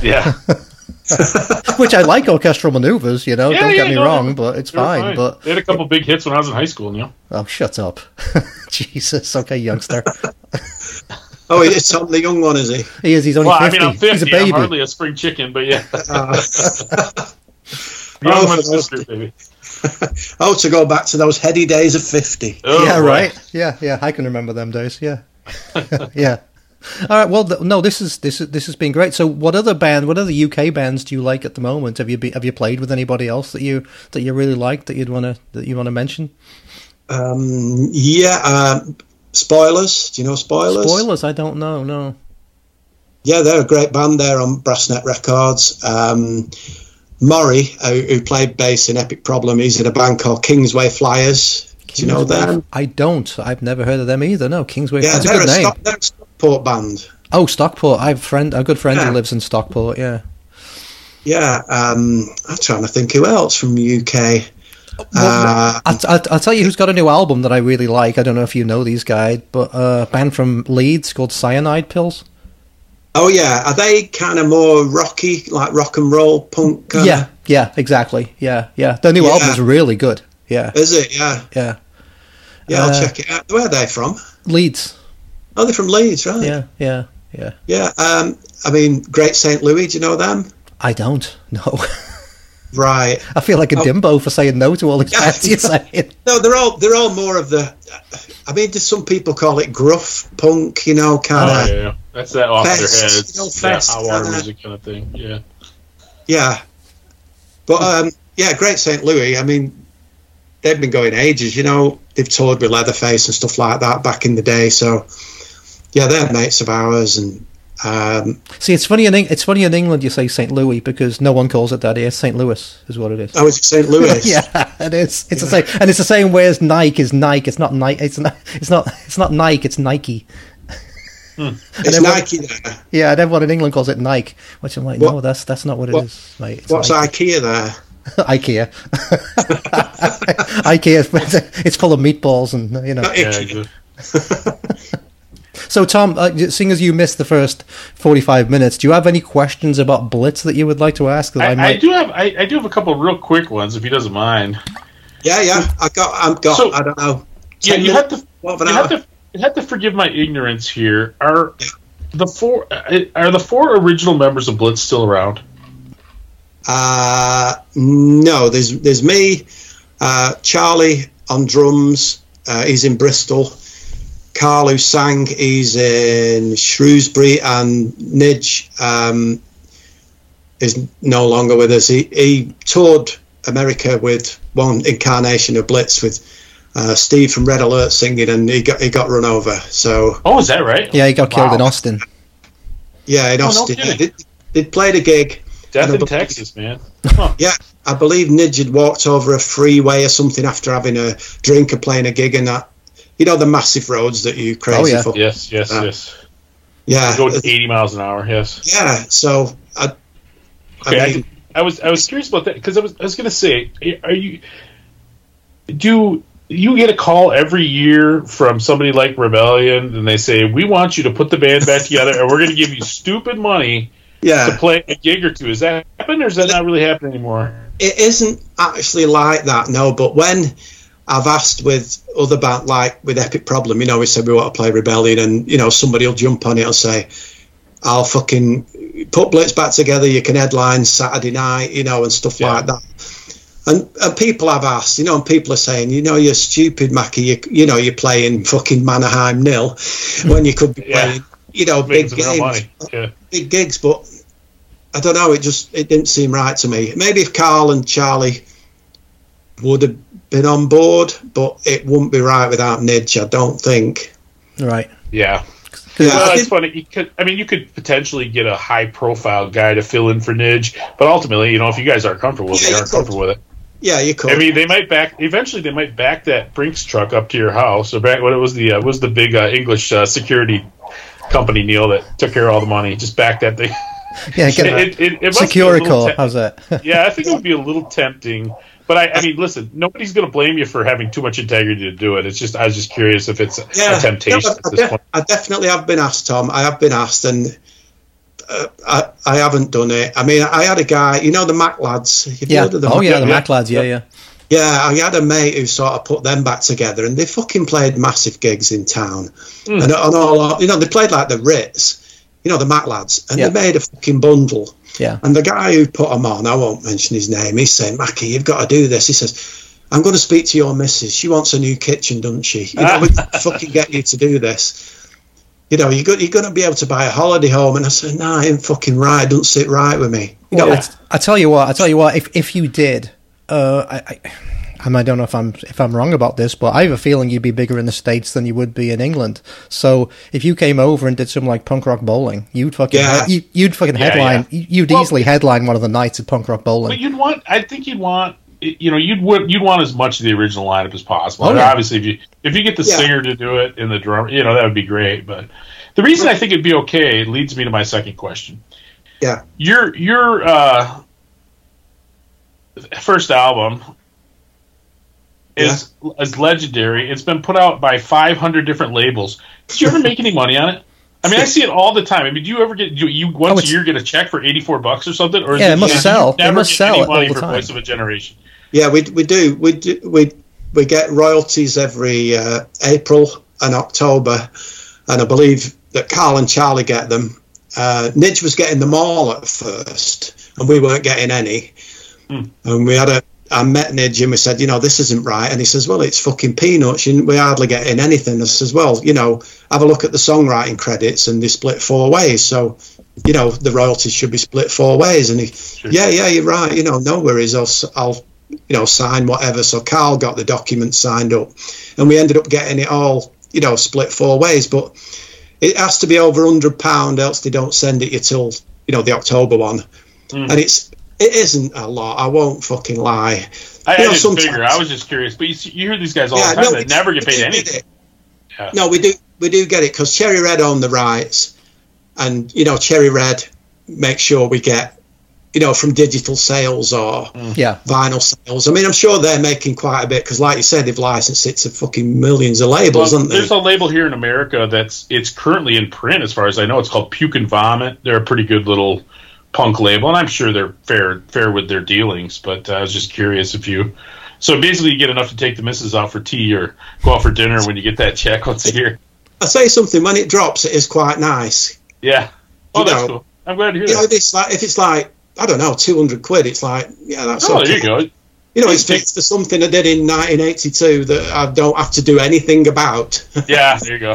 Yeah, Which I like orchestral maneuvers. You know, Yeah, don't yeah, get me no, wrong, but it's were fine. But they had a couple big hits when I was in high school, you know. oh, shut up, Jesus. Okay, youngster. Oh, it's Tom, the young one, is he? He is. He's only Well, I 50. mean, I'm 50. He's a baby. I'm hardly a spring chicken, but yeah. Uh, Young Oh, one's for sister, baby. oh, to go back to those heady days of 50. Oh, yeah, boy. right. Yeah, yeah. I can remember them days. Yeah, yeah. All right. Well, th- no. This is this is this has been great. So, what other band? What other UK bands do you like at the moment? Have you be, have you played with anybody else that you that you really like that you'd want to that you want to mention? Um, yeah, um, Spoilers. Do you know Spoilers? Spoilers. I don't know. No. Yeah, they're a great band. They're on Brassneck Records. Um, Maury, who, who played bass in Epic Problem, he's in a band called Kingsway Flyers. Do you know them? I don't. I've never heard of them either. No, Kingsway. Yeah, that's a they're good a, name. Stock, they're a Stockport band. Oh, Stockport. I have a friend, a good friend Yeah. who lives in Stockport. Yeah. Yeah, um, I'm trying to think who else from the UK. Uh, I'll, I'll, I'll tell you who's got a new album that I really like. I don't know if you know these guys, but uh, a band from Leeds called Cyanide Pills. oh yeah, are they kind of more rocky, like rock and roll punk? Kinda? Yeah, yeah, exactly. Yeah, yeah. Their new Yeah. album is really good. Yeah, Is it? Yeah, yeah. yeah. I'll Uh, check it out. Where are they from? Leeds. Oh, they're from Leeds, right? Yeah, yeah, yeah. Yeah. Um, I mean, Great St. Louis. Do you know them? I don't know. Right. I feel like a Oh. dimbo for saying no to all these Yeah. bands you're saying. No, they're all they're all more of the. I mean, just some people call it gruff punk. You know, kind Oh, of. yeah, yeah. That's that off Fest, their heads. you know, fest, hot water kinda. music kind of thing. Yeah. Yeah. But um, yeah, Great St. Louis. I mean, they've been going ages. You know, they've toured with Leatherface and stuff like that back in the day. So yeah, they're mates of ours, and um, See, it's funny in Eng- it's funny in England you say St. Louis because no one calls it that here. St. Louis is what it is. I was St. Louis. yeah, it is. It's the same, and it's the same way as Nike is Nike. It's not Nike. It's not. It's not. It's not Nike. It's Nike. it's everyone- Nike there. Yeah, and everyone in England calls it Nike, which I'm like, What- no, that's that's not what it is. what- mate. It's What's Nike. IKEA there? IKEA. IKEA. It's full of meatballs and you know. Yeah, IKEA. good. So, Tom, uh, seeing as you missed the first forty-five minutes, do you have any questions about Blitz that you would like to ask? That I, I, I do have I, I do have a couple real quick ones if he doesn't mind. Yeah, yeah. I got. I've got. So- I don't know. Yeah, 10 you have to you hour. have to you have to forgive my ignorance here. Are the four uh, are the four original members of Blitz still around? Uh, no, there's there's me, uh, Charlie on drums. Uh, he's in Bristol. Carl who sang, he's in Shrewsbury, and Nidge um, is no longer with us. He, he toured America with one incarnation of Blitz with uh, Steve from Red Alert singing, and he got he got run over. So Oh, is that right? yeah, he got killed Wow. in Austin. yeah, in Oh, Austin, kidding. they they played a gig. Death in but- Texas, man. Huh. Yeah, I believe Nidge had walked over a freeway or something after having a drink or playing a gig and that. You know the massive roads that you crazy Oh, yeah. for. Yes, yes, Uh, yes. Yeah, Go 80 miles an hour. Yes. yeah. So I, Okay, I, I mean, did- I was I was curious about that because I was I was going to say, are you do you get a call every year from somebody like Rebellion and they say we want you to put the band back together and we're going to give you stupid money to play a gig or two? Is that happen or is that not really happening anymore? it isn't actually like that. No, but when I've asked with other band like with Epic Problem, you know, we said we want to play Rebellion, and you know somebody will jump on it and say, "I'll fucking put Blitz back together. You can headline Saturday night, you know, and stuff Yeah. like that." And, and people have asked, you know, and people are saying, you know, you're stupid, Mackie. You, you know, you're playing fucking Mannerheim nil when you could be Yeah. playing, you know, big Making some real games. Yeah. big gigs, but I don't know. It just it didn't seem right to me. Maybe if Carl and Charlie would have been on board, but it wouldn't be right without Nidge. I don't think. Right. Yeah. Yeah, well, I that's did- funny. You could, I mean, you could potentially get a high-profile guy to fill in for Nidge, but ultimately, you know, if you guys aren't comfortable with it, Yeah, you you aren't could. comfortable with it. yeah, you could. I mean, they might back. Eventually, they might back that Brinks truck up to your house. Or back what it was the uh, was the big uh, English uh, security company Neil that took care of all the money. Just back that thing. Yeah, get It- it- it- it must be a little Securicor. te- How's that? yeah, I think it would be a little tempting. But I, I mean, listen, nobody's going to blame you for having too much integrity to do it. It's just I was just curious if it's yeah, a temptation no, at I, this def- point. I definitely have been asked, Tom. I have been asked, and uh, I I haven't done it. I mean, I had a guy, you know, the Macc Lads. Yeah. heard of them? Oh yeah, the Yeah. Macc Lads. Yeah, yeah. Yeah, I had a mate who sort of put them back together, and they fucking played massive gigs in town, Hmm. and on all you know they played like the Ritz, you know the Macc Lads, and Yeah. they made a fucking bundle. Yeah. And the guy who put them on, I won't mention his name, he's saying, Mackie, you've got to do this. He says, I'm going to speak to your missus. She wants a new kitchen, doesn't she? You know, we can fucking get you to do this. You know, you're, go- you're going to be able to buy a holiday home. And I said, nah, it ain't fucking right. It doesn't sit right with me. You know, Well, I, I tell you what. I tell you what. If if you did, uh, I, I, I I don't know if I'm if I'm wrong about this, but I have a feeling you'd be bigger in the states than you would be in England. So if you came over and did some like punk rock bowling, you'd fucking Yeah. you, you'd fucking Yeah, headline. yeah. You'd Well- easily headline one of the nights at punk rock But bowling. you'd want, I think you'd want, you know, you'd would you'd want as much of the original lineup as possible. Oh, yeah. Obviously, if you if you get the Yeah. singer to do it and the drummer, you know, that would be great. But the reason I think it'd be okay leads me to my second question. yeah. Your your uh, first album is is legendary. It's been put out by 500 different labels. Did you ever make any money on it? I mean, I see it all the time. I mean, do you ever get do you Oh, once it's- a year get a check for 84 bucks or something? Or Yeah, it must sell. It must sell any all money the for time. Voice of a Generation. Yeah, we, we do. We do, we we get royalties every uh, April and October, and I believe that Carl and Charlie get them. Uh, Nidge was getting them all at first, and we weren't getting any. And we had a. I met and we said, you know, this isn't right. And he says, well, it's fucking peanuts. You, we're hardly getting anything. I says, well, you know, have a look at the songwriting credits and they split four ways. So, you know, the royalties should be split four ways. And he, yeah, yeah, you're right. You know, no worries. I'll, I'll, you know, sign whatever. So Carl got the document signed up, and we ended up getting it all, you know, split four ways. But it has to be over hundred pound, else they don't send it you till you know the October one. Hmm. And it's it isn't a lot. I won't fucking lie. I, I You know, didn't figure. I was just curious. But you, see, you hear these guys all Yeah, the time no, that never get paid anything. Yeah. No, we do we do get it because Cherry Red own the rights, and you know Cherry Red make sure we get you know from digital sales or mm. Yeah. vinyl sales. I mean, I'm sure they're making quite a bit because, like you said, they've licensed it to fucking millions of labels, Well, haven't they? there's a label here in America that's it's currently in print, as far as I know. It's called Puke and Vomit. They're a pretty good little punk label, and I'm sure they're fair fair with their dealings. But uh, I was just curious if you. So basically, you get enough to take the missus out for tea or go out for dinner when you get that check once a year. I say something when it drops, it is quite nice. Yeah. Oh, You that's know, cool. I'm glad to hear You know, that. if it's like if it's like I don't know, two hundred quid, it's like yeah, that's Oh, okay. there you go. You know, it's fixed for something I did in 1982 that I don't have to do anything about. Yeah, there you go.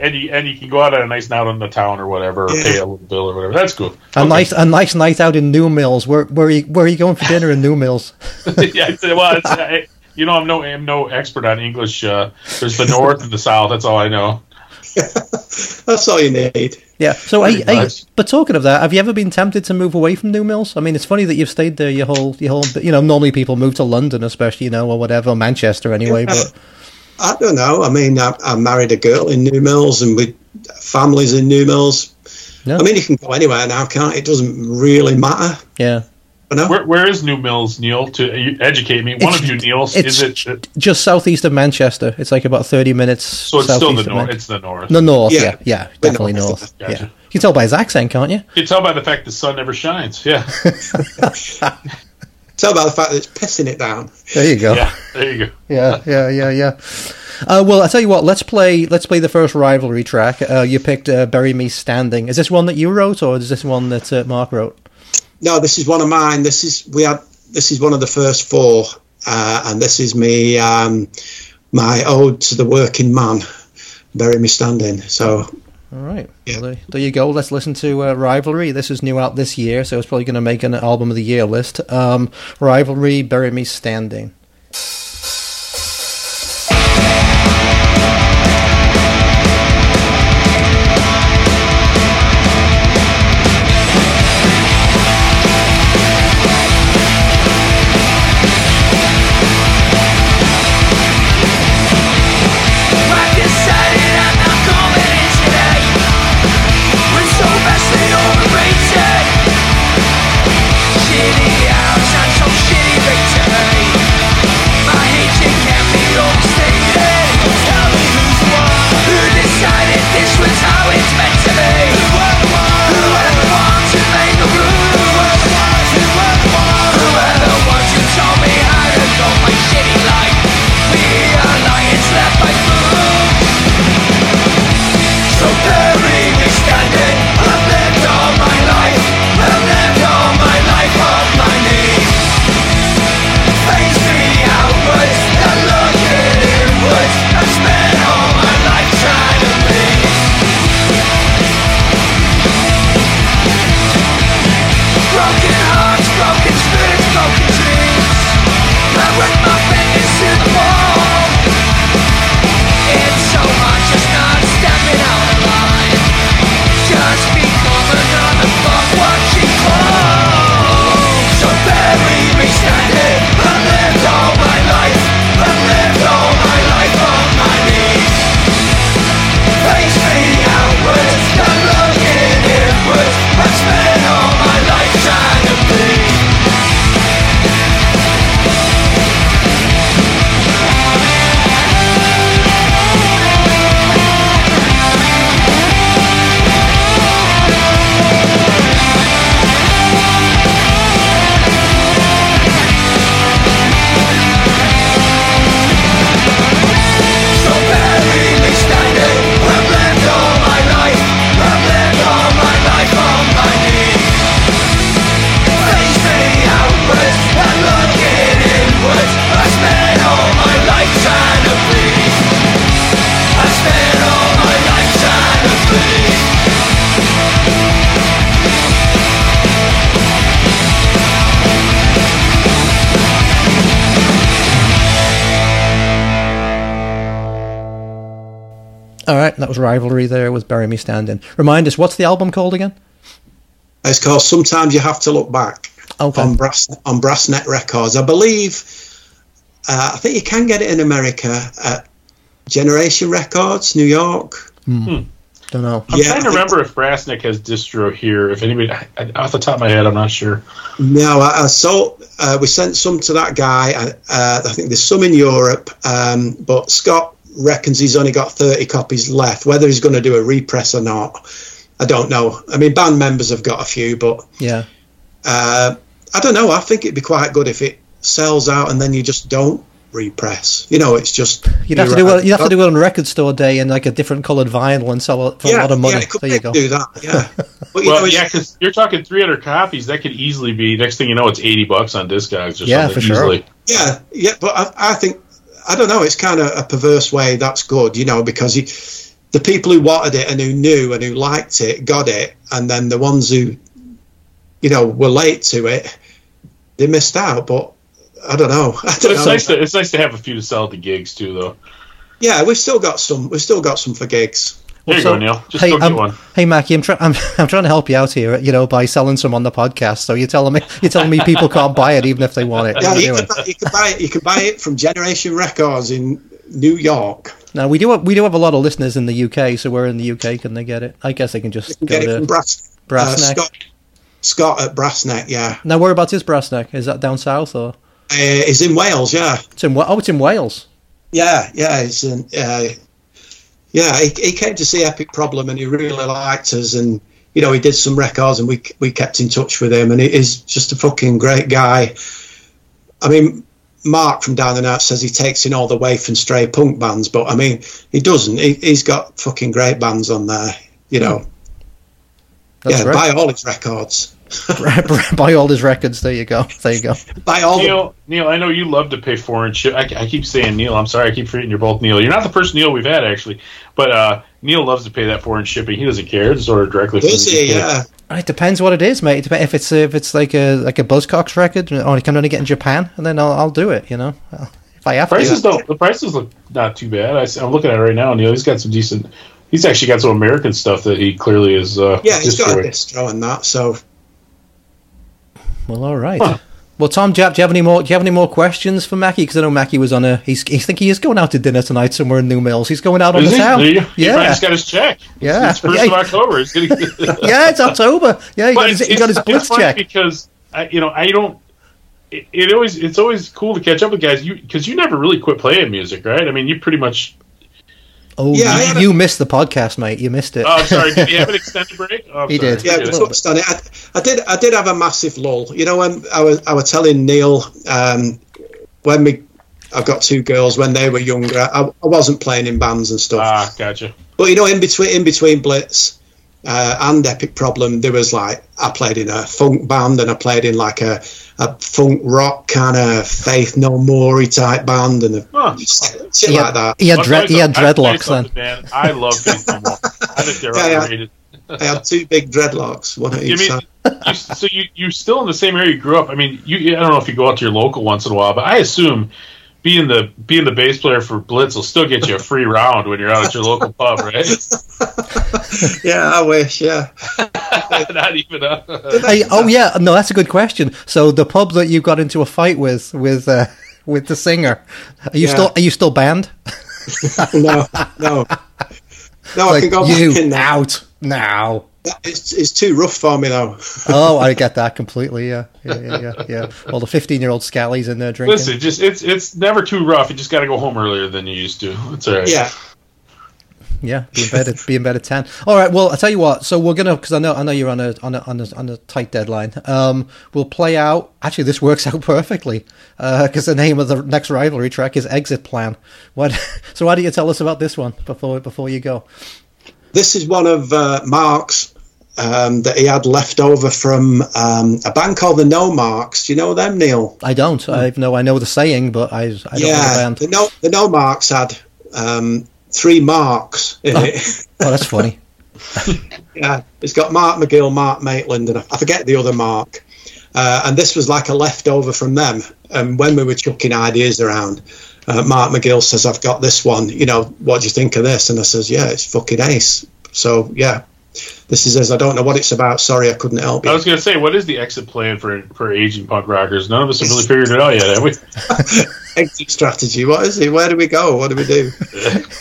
And you and you can go out on a nice night on the town or whatever, or Yeah. pay a little bill or whatever. That's cool. A nice a nice night out in New Mills. Where where are you, where are you going for dinner in New Mills? yeah, well, it's, I, you know, I'm no I'm no expert on English. Uh, there's the north and the south. That's all I know. that's all you need. Yeah. So, Pretty hey, hey, but talking of that, have you ever been tempted to move away from New Mills? I mean, it's funny that you've stayed there your whole, your whole. You know, normally people move to London, especially, you know, or whatever, Manchester anyway. But I don't know. I mean, I, I married a girl in New Mills, and we families in New Mills. Yeah. I mean, you can go anywhere now, can't it? It doesn't really matter. yeah, You know? Where, where is New Mills, Neil? To educate me, one It's- of you, Neil, is it? uh, just southeast of Manchester. It's like about thirty minutes. So it's still the north. It's the north. the north. Yeah. Yeah, yeah, definitely north. north. Gotcha. Yeah, you can tell by his accent, can't you? You can tell by the fact the sun never shines. Yeah, Tell by the fact that it's pissing it down. There you go. yeah. There you go. yeah, yeah, yeah, yeah. Uh, well, I tell you what. Let's play. Let's play the first rivalry track. Uh, you picked uh, "Bury Me Standing." Is this one that you wrote, or is this one that uh, Mark wrote? No, this is one of mine. This is we had. This is one of the first four, uh, and this is me. Um, my ode to the working man. Bury me standing. So All right. Yeah. Well, there, there you go. Let's listen to uh, Rivalry. This is new out this year, so it's probably going to make an album of the year list. Um, Rivalry, Bury Me Standing. All right, that was rivalry. There was "Bury Me Standing." Remind us, what's the album called again? It's called Sometimes You Have to Look Back Okay. on Brass on Brassneck Records. I believe, uh, I think you can get it in America at Generation Records, New York. Don't know. I'm Yeah, trying to think- remember if Brassneck has distro here. If anybody, I, I- off the top of my head, I'm not sure. No, I, I saw. Uh, we sent some to that guy. Uh, uh, I think there's some in Europe, um, but Scott reckons he's only got 30 copies left. Whether he's going to do a repress or not, I don't know. I mean, band members have got a few, but Yeah. uh, I don't know. I think it'd be quite good if it sells out and then you just don't repress. You know, it's just You'd have to do it. You'd have to do it on record store day in like a different coloured vinyl and sell it for a lot of money. Yeah, could there you go. do that. Yeah, but you Well, know, yeah, because you're talking 300 copies. That could easily be. Next thing you know, it's 80 bucks on Discogs or Yeah, something. for sure. easily. Yeah, yeah, but I, I think I don't know. It's kind of a perverse way. That's good, you know, because he, the people who wanted it and who knew and who liked it got it, and then the ones who, you know, were late to it, they missed out. But I don't know. I don't it's know. nice to it's nice to have a few to sell at the gigs too, though. yeah, we've still got some. We've still got some for gigs. There you So- go, Neil. Just hey, go get um, one. hey, Mackie, I'm, try- I'm I'm trying to help you out here. You know, by selling some on the podcast. So you're telling me you're telling me people can't buy it even if they want it. Yeah, What you you can, buy, you can buy it. You can buy it from Generation Records in New York. Now we do have, we do have a lot of listeners in the UK. So where in the UK can they get it? I guess they can just You can go get it from to. Brass, Brass uh, Neck. Scott, Scott at Brassneck. Yeah, Now whereabouts is Brassneck? Is that down south or? uh, is in Wales. Yeah. It's in oh, it's in Wales. Yeah, yeah, it's in. uh, yeah. He, he came to see Epic Problem and he really liked us, and you know he did some records and we we kept in touch with him, and he is just a fucking great guy. I mean, Mark from Down and Out says he takes in all the waif and stray punk bands, but I mean he doesn't. He, he's got fucking great bands on there, you know. Hmm. That's yeah, right. buy all his records. Buy all his records. There you go. There you go. Buy all the Neil, Neil, I know you love to pay foreign ship. I, I keep saying Neil. I'm sorry, I keep forgetting you're both Neil. You're not the first Neil we've had actually, but uh, Neil loves to pay that foreign shipping. He doesn't care. Just order directly. from the. Yeah. It depends what it is, mate. It If it's if it's like a like a Buzzcocks record, or I can only get in Japan, and then I'll, I'll do it. You know, if I have Prices to. don't. The prices look not too bad. I, am looking at it right now. Neil, he's got some decent. He's actually got some American stuff that he clearly is. Uh, Yeah, he's got a destroyed. distro and that, so Well, all right. Huh. Well, Tom, do you, have, do you have any more? Do you have any more questions for Mackie? Because I know Mackie was on a. He's. He's think he is going out to dinner tonight somewhere in New Mills. He's going out on Is the town. There you go. He Yeah. just got his check. Yeah. It's first Yeah. of October. He's getting. yeah, it's October. Yeah, he got his, it's, he got his blitz check. because I, you know I don't. It, it always it's always cool to catch up with guys. You because you never really quit playing music, right? I mean, you pretty much. Oh, Yeah, you, a- you missed the podcast, mate. You missed it. Oh, sorry. Did you have an extended break? Oh, I'm He sorry. did. Yeah, we touched on it. I, I did. I did have a massive lull. You know, when I was, I was telling Neil um, when we, I've got two girls. When they were younger, I, I wasn't playing in bands and stuff. Ah, gotcha. but you know, in between, in between Blitz uh, and Epic Problem, there was like I played in a funk band and I played in like a, a funk rock kind of Faith No More type band and a, Huh. shit, shit he like that. he had, dread, tell he had something- I'll tell you dreadlocks then. Man, I love Faith No More. I think they're Yeah, yeah. underrated. I had two big dreadlocks, one at You each mean side. you, so you you still in the same area you grew up? I mean, you I don't know if you go out to your local once in a while, but I assume being the being the bass player for Blitz will still get you a free round when you're out at your local pub, right? Yeah, I wish. Yeah. Not even a. Hey, oh yeah, no, that's a good question. So the pub that you got into a fight with with uh, with the singer, are you Yeah. still are you still banned? no, no, no. I can go you back in now. out now. It's, it's too rough for me though. Oh, I get that completely. Yeah, yeah, yeah, yeah. yeah. All the fifteen-year-old scallies in there drinking. Listen, just it's it's never too rough. You just got to go home earlier than you used to. It's all right. Yeah, Yeah, be in bed at be in bed at ten. All right. Well, I tell you what. So we're gonna because I know I know you're on a on a on a, on a tight deadline. Um, we'll play out. Actually, this works out perfectly because the name of the next rivalry track is Exit Plan. What? So why don't you tell us about this one before before you go? This is one of uh, Mark's um, that he had left over from um, a band called the No Marks. Do you know them, Neil? I don't. I know. I know the saying, but I I don't know the yeah, the No the No Marks had um, three marks in it. Oh, that's funny. Yeah, it's got Mark McGill, Mark Maitland, and I I forget the other Mark. Uh, and this was like a leftover from them. And when we were chucking ideas around, uh, Mark McGill says, "I've got this one. You know, what do you think of this?" And I says, "Yeah, it's fucking ace." So yeah, this is as I don't know what it's about. Sorry, I couldn't help you. I was going to say, what is the exit plan for for aging punk rockers? None of us have really figured it out yet, have we? Exit strategy. What is it? Where do we go? What do we do?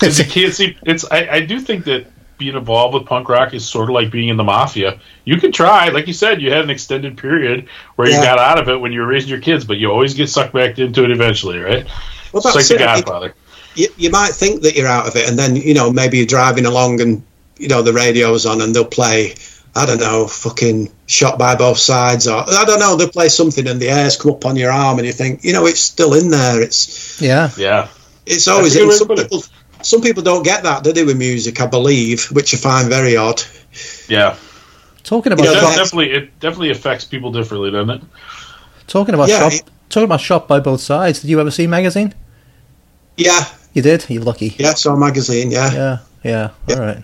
You can't see. It's. I, I do think that being involved with punk rock is sort of like being in the mafia. You can try, like you said, you had an extended period where you Yeah. got out of it when you were raising your kids, but you always get sucked back into it eventually, right? Well, It's like that's the it. Godfather. you, you might think that you're out of it, and then you know maybe you're driving along and you know the radio's on and they'll play I don't know fucking shot by both sides or I don't know they'll play something and the airs come up on your arm and you think you know it's still in there. It's Yeah. Yeah. it's always a good way to some people. Some people don't get that, do they, with music? I believe, which I find very odd. Yeah. Talking about You know, It definitely it definitely affects people differently, doesn't it? talking about Yeah, shop, it- talking about shot by both sides. Did you ever see magazine? Yeah, You did. You're lucky. yeah. So magazine, yeah, Yeah. Yeah. Yeah. All right.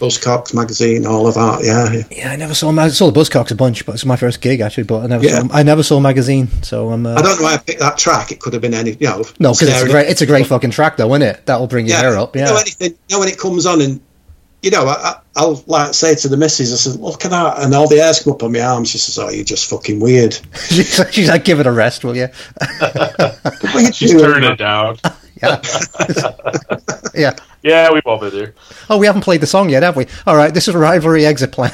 Buzzcocks magazine, all of that. Yeah, Yeah, I never saw mag- I saw the Buzzcocks a bunch, but it's my first gig actually. But I never Yeah. saw I never saw magazine, so I'm. Uh, I don't know why I picked that track. It could have been any, you know. no, because it's a great it's a great fucking track though, isn't it? That'll bring your hair up. You know Yeah. anything? You know when it comes on and you know, I, I- I'll like say to the missus, I said, "Look at that," and all the hairs come up on my arms. She says, "Oh, you're just fucking weird." she's, like, give it a rest, will you? You She's doing? turning it down. Yeah. yeah. Yeah, we've all been there. Oh, we haven't played the song yet, have we? All right, this is Rivalry Exit Plan.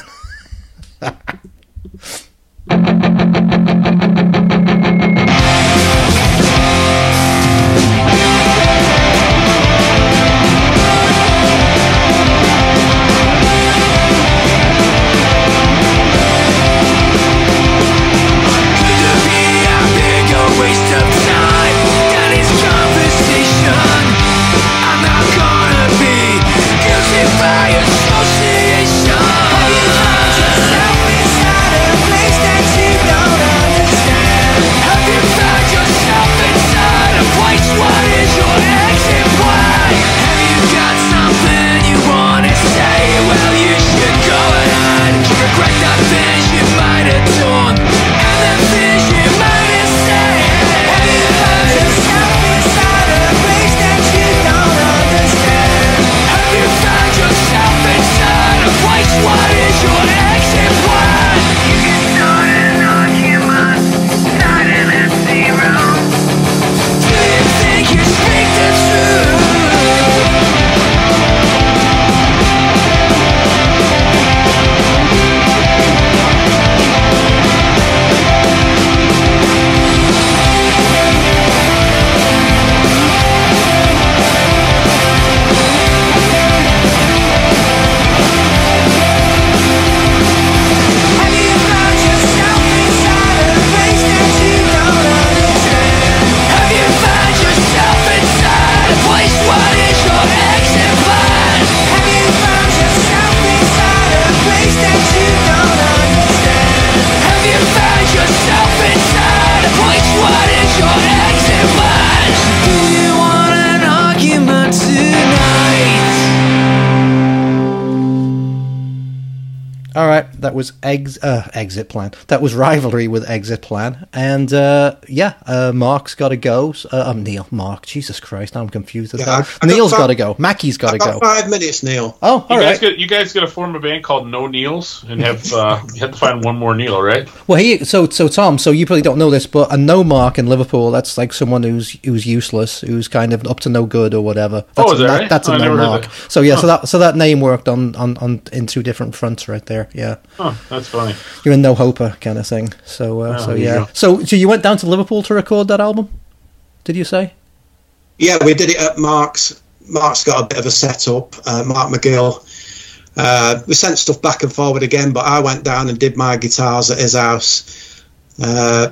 Was ex- uh, Exit Plan. That was Rivalry with Exit Plan. And uh, yeah, uh, Mark's got to go. Uh, um, Neil, Mark, Jesus Christ, I'm confused as Yeah, hell. I- I got Neil's got to go. Mackie's got to go. five minutes, Neil. Oh, You all guys right. got you guys got to form a band called No Neils and have uh, you have to find one more Neil, right? Well, he so so Tom. So you probably don't know this, but a no mark in Liverpool. That's like someone who's who's useless, who's kind of up to no good or whatever. That's Oh, is a, that right? That's a I no mark. that. So yeah, so that so that name worked on, on on in two different fronts right there. Yeah, Huh, that's funny. you're in no hoper kind of thing. So uh, Oh, so there yeah. So so you went down to Liverpool to record that album? Did you say? Yeah, we did it at Mark's. Mark's got a bit of a setup. Uh, Mark McGill. Uh, we sent stuff back and forward again, but I went down and did my guitars at his house. Uh,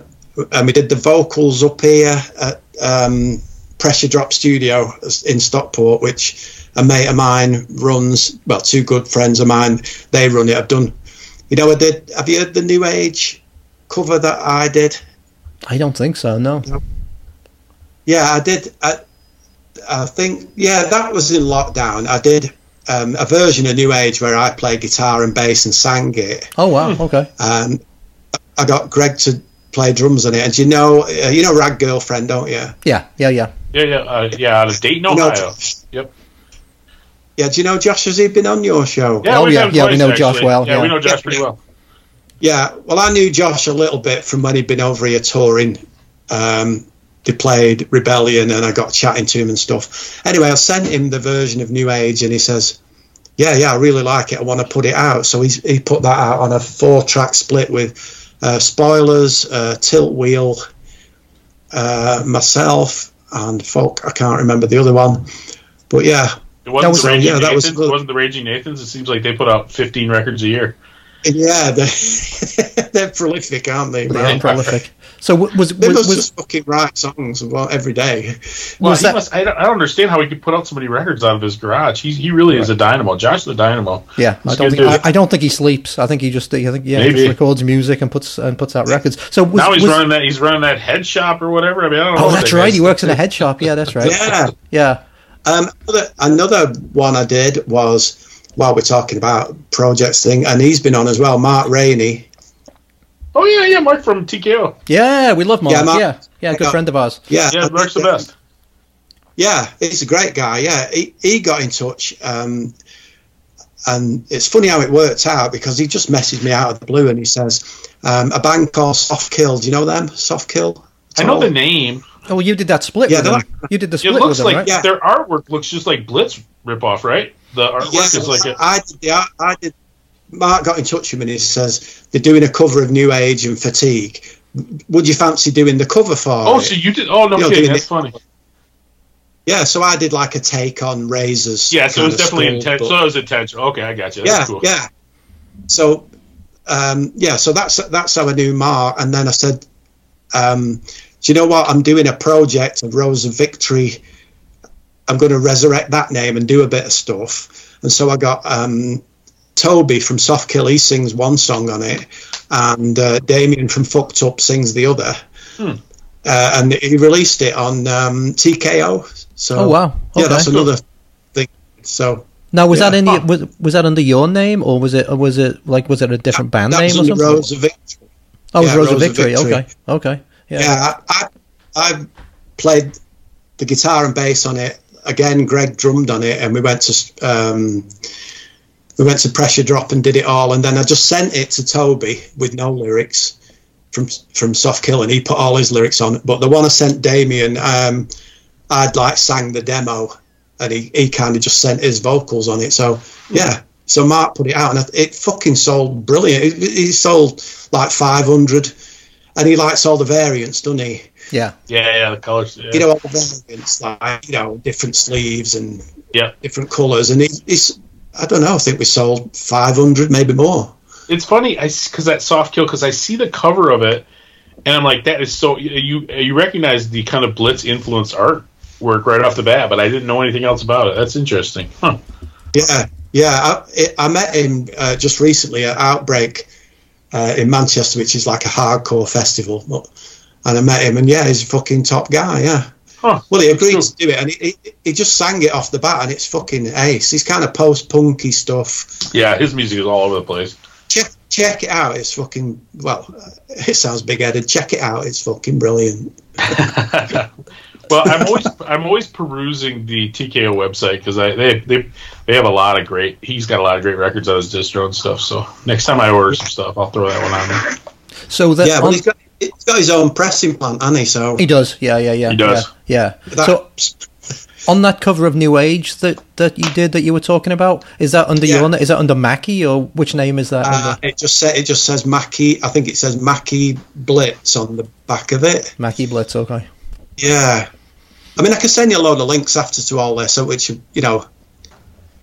and we did the vocals up here at um, Pressure Drop Studio in Stockport, which a mate of mine runs. Well, two good friends of mine, they run it. I've done, you know, I did. Have you heard the New Age cover that I did? I don't think so. No. Yeah, I did. I, I think, yeah, that was in lockdown. I did um, a version of New Age where I played guitar and bass and sang it. Oh wow. Okay. And I got Greg to play drums on it. And you know, uh, you know, Rad Girlfriend, don't you? Yeah. Yeah. Yeah. Yeah, yeah, uh, yeah. Out of Dayton, You know, Yep. Yeah, do you know Josh? Has he been on your show? Yeah, Oh, we've yeah, had yeah, we twice, know Josh well, Yeah, yeah. we know Josh pretty well. Yeah, well, I knew Josh a little bit from when he'd been over here touring. Um, they played Rebellion, and I got chatting to him and stuff. Anyway, I sent him the version of New Age, and he says, "Yeah, yeah, I really like it. I want to put it out." So he's, he put that out on a four-track split with uh, spoilers, uh, Tiltwheel, uh, myself, and folk. I can't remember the other one, but yeah, It wasn't was- the Raging yeah, that was Nathans. good. it wasn't the Raging Nathans. It seems like they put out 15 records a year. yeah, they're, they're prolific, aren't they? Yeah, man? prolific. So w- was They was, must was, just fucking write songs well, every day. Well, Was he that- must, I, don't, I don't understand how he could put out so many records out of his garage. He's, he really is a dynamo. Josh the dynamo. yeah, I don't think. I, I don't think he sleeps. I think he just I think yeah, he just records music and puts and puts out records. So was, now he's was- running that. He's running that head shop or whatever. I mean, I don't oh, know. Oh, that's that right. guy's- He works in a head shop. Yeah, that's right. Yeah. Yeah. Um, another, another one I did was while we're talking about projects thing, and he's been on as well. Mark Rainey. Oh yeah, yeah. Mark from TKO. Yeah, we love Mark. Yeah, Yeah, Mark- yeah, good friend of ours. Yeah, Yeah, I Mark's the best. Yeah, he's a great guy. Yeah, he, he got in touch, um, and it's funny how it worked out because he just messaged me out of the blue and he says, um, "A band called Soft Kill. Do you know them? Soft Kill? I know the name. Oh, you did that split Yeah, with they're him. You did the split. It looks with him, like right? Yeah. their artwork looks just like Blitz ripoff, right? The artwork Yeah, is like a, I did. The, art- I did. Mark got in touch with me and he says they're doing a cover of New Age and Fatigue. Would you fancy doing the cover for Oh, it? so you did? Oh no, You know, kidding. doing That's it- funny. Yeah, so I did like a take on Razors. Yeah, so it was definitely intentional. So it was intentional. Okay, I got you. yeah, That's cool. yeah. So, um, yeah, so that's that's how I knew Mark, and then I said, um, "Do you know what? I'm doing a project of Rose of Victory. I'm going to resurrect that name and do a bit of stuff." And so I got um, Toby from Soft Kill. He sings one song on it, and uh, Damian from Fucked Up sings the other. Hmm. Uh, and he released it on um, TKO. So, Oh, wow. yeah, that's another thing. So. Now, was Yeah. that any? Huh. Was, was that under your name, or was it? Or was it like? Was it a different band that name was or under something? Rose of Victory. oh, it was yeah, Rose of Rose of Victory. Victory. Okay, okay, yeah. Yeah, I, I, I played the guitar and bass on it. Again, Greg drummed on it, and we went to um, we went to Pressure Drop and did it all. And then I just sent it to Toby with no lyrics from from Soft Kill, and he put all his lyrics on. It. But the one I sent Damian, um, I'd like sang the demo, and he, he kind of just sent his vocals on it. So yeah. So Mark put it out, and it fucking sold brilliant. It, he sold like 500, and he likes all the variants, doesn't he? yeah. Yeah, yeah, the colors. Yeah. you know, all the variants, like, you know, different sleeves and Yeah. different colours. And he, he's, I don't know, I think we sold 500, maybe more. it's funny, I because that soft kill because I see the cover of it, and I'm like, that is so you you recognize the kind of Blitz influenced artwork right off the bat, but I didn't know anything else about it. That's interesting. Huh. Yeah, yeah. I, it, I met him uh, just recently at Outbreak uh, in Manchester, which is like a hardcore festival. But, and I met him, and yeah, he's a fucking top guy, yeah. Huh. Well, he agreed Cool. to do it, and he, he, he just sang it off the bat, and it's fucking ace. He's kind of post-punky stuff. Yeah, his music is all over the place. check check it out. It's fucking well. It sounds big headed. Check it out. It's fucking brilliant. well, I'm always I'm always perusing the TKO website because I they, they they have a lot of great. He's got a lot of great records on his distro and stuff. So next time I order some stuff, I'll throw that one on there. So that yeah, well, on- he's got he's got his own pressing plant, hasn't he? So he does. Yeah, yeah, yeah. He does. Yeah. yeah. that, So on that cover of New Age that that you did that you were talking about, is that under Yeah. your is that under Mackie or which name is that? uh, under? it just sa it just says Mackie. I think it says Mackie Blitz on the back of it. Mackie Blitz. Okay. Yeah, I mean, I can send you a load of links after to all this, which you know.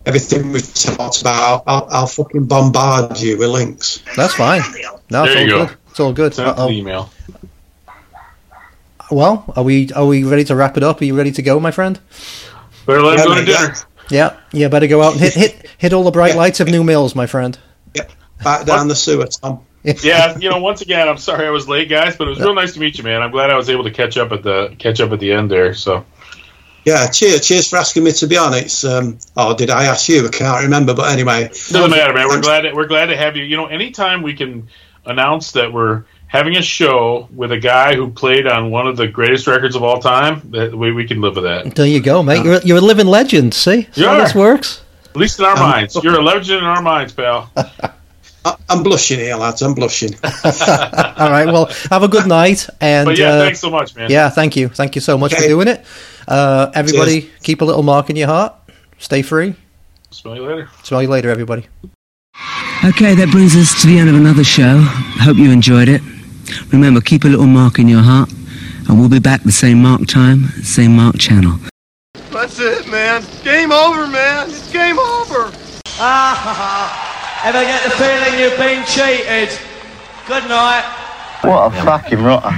Everything we've talked about, I'll, I'll, I'll fucking bombard you with links. That's fine. No, it's There all go. good. It's all good. Send it to uh, email. Uh, well, are we are we ready to wrap it up? Are you ready to go, my friend? Better let Yeah, go to dinner. Yeah. Yeah. Better go out and hit hit hit all the bright Yeah. lights of New Mills, my friend. Yep, back down the sewer, Tom. yeah, you know, once again, I'm sorry I was late, guys, but it was real nice to meet you, man. I'm glad I was able to catch up at the catch up at the end there. So Yeah, cheers, cheers for asking me to be on. It's um, oh, did I ask you? I can't remember, but anyway, doesn't matter, man. We're Thanks. glad we're glad to have you. You know, anytime we can announce that we're having a show with a guy who played on one of the greatest records of all time, that we, we can live with that. There you go, mate. You're, you're a living legend. See, See how You this are. works. At least in our minds. You're a legend in our minds, pal. I, I'm blushing here, lads. I'm blushing. All right. Well, have a good night, and But yeah, uh, thanks so much, man. yeah, thank you, thank you so much for doing it. Uh, everybody, keep a little mark in your heart. Stay free. Smell you later. Smell you later, everybody. Okay, that brings us to the end of another show. Hope you enjoyed it. Remember, keep a little mark in your heart, and we'll be back the same mark time, same mark channel. That's it, man. Game over, man. It's game over. Ever get the feeling you've been cheated? Good night. What a fucking rotter.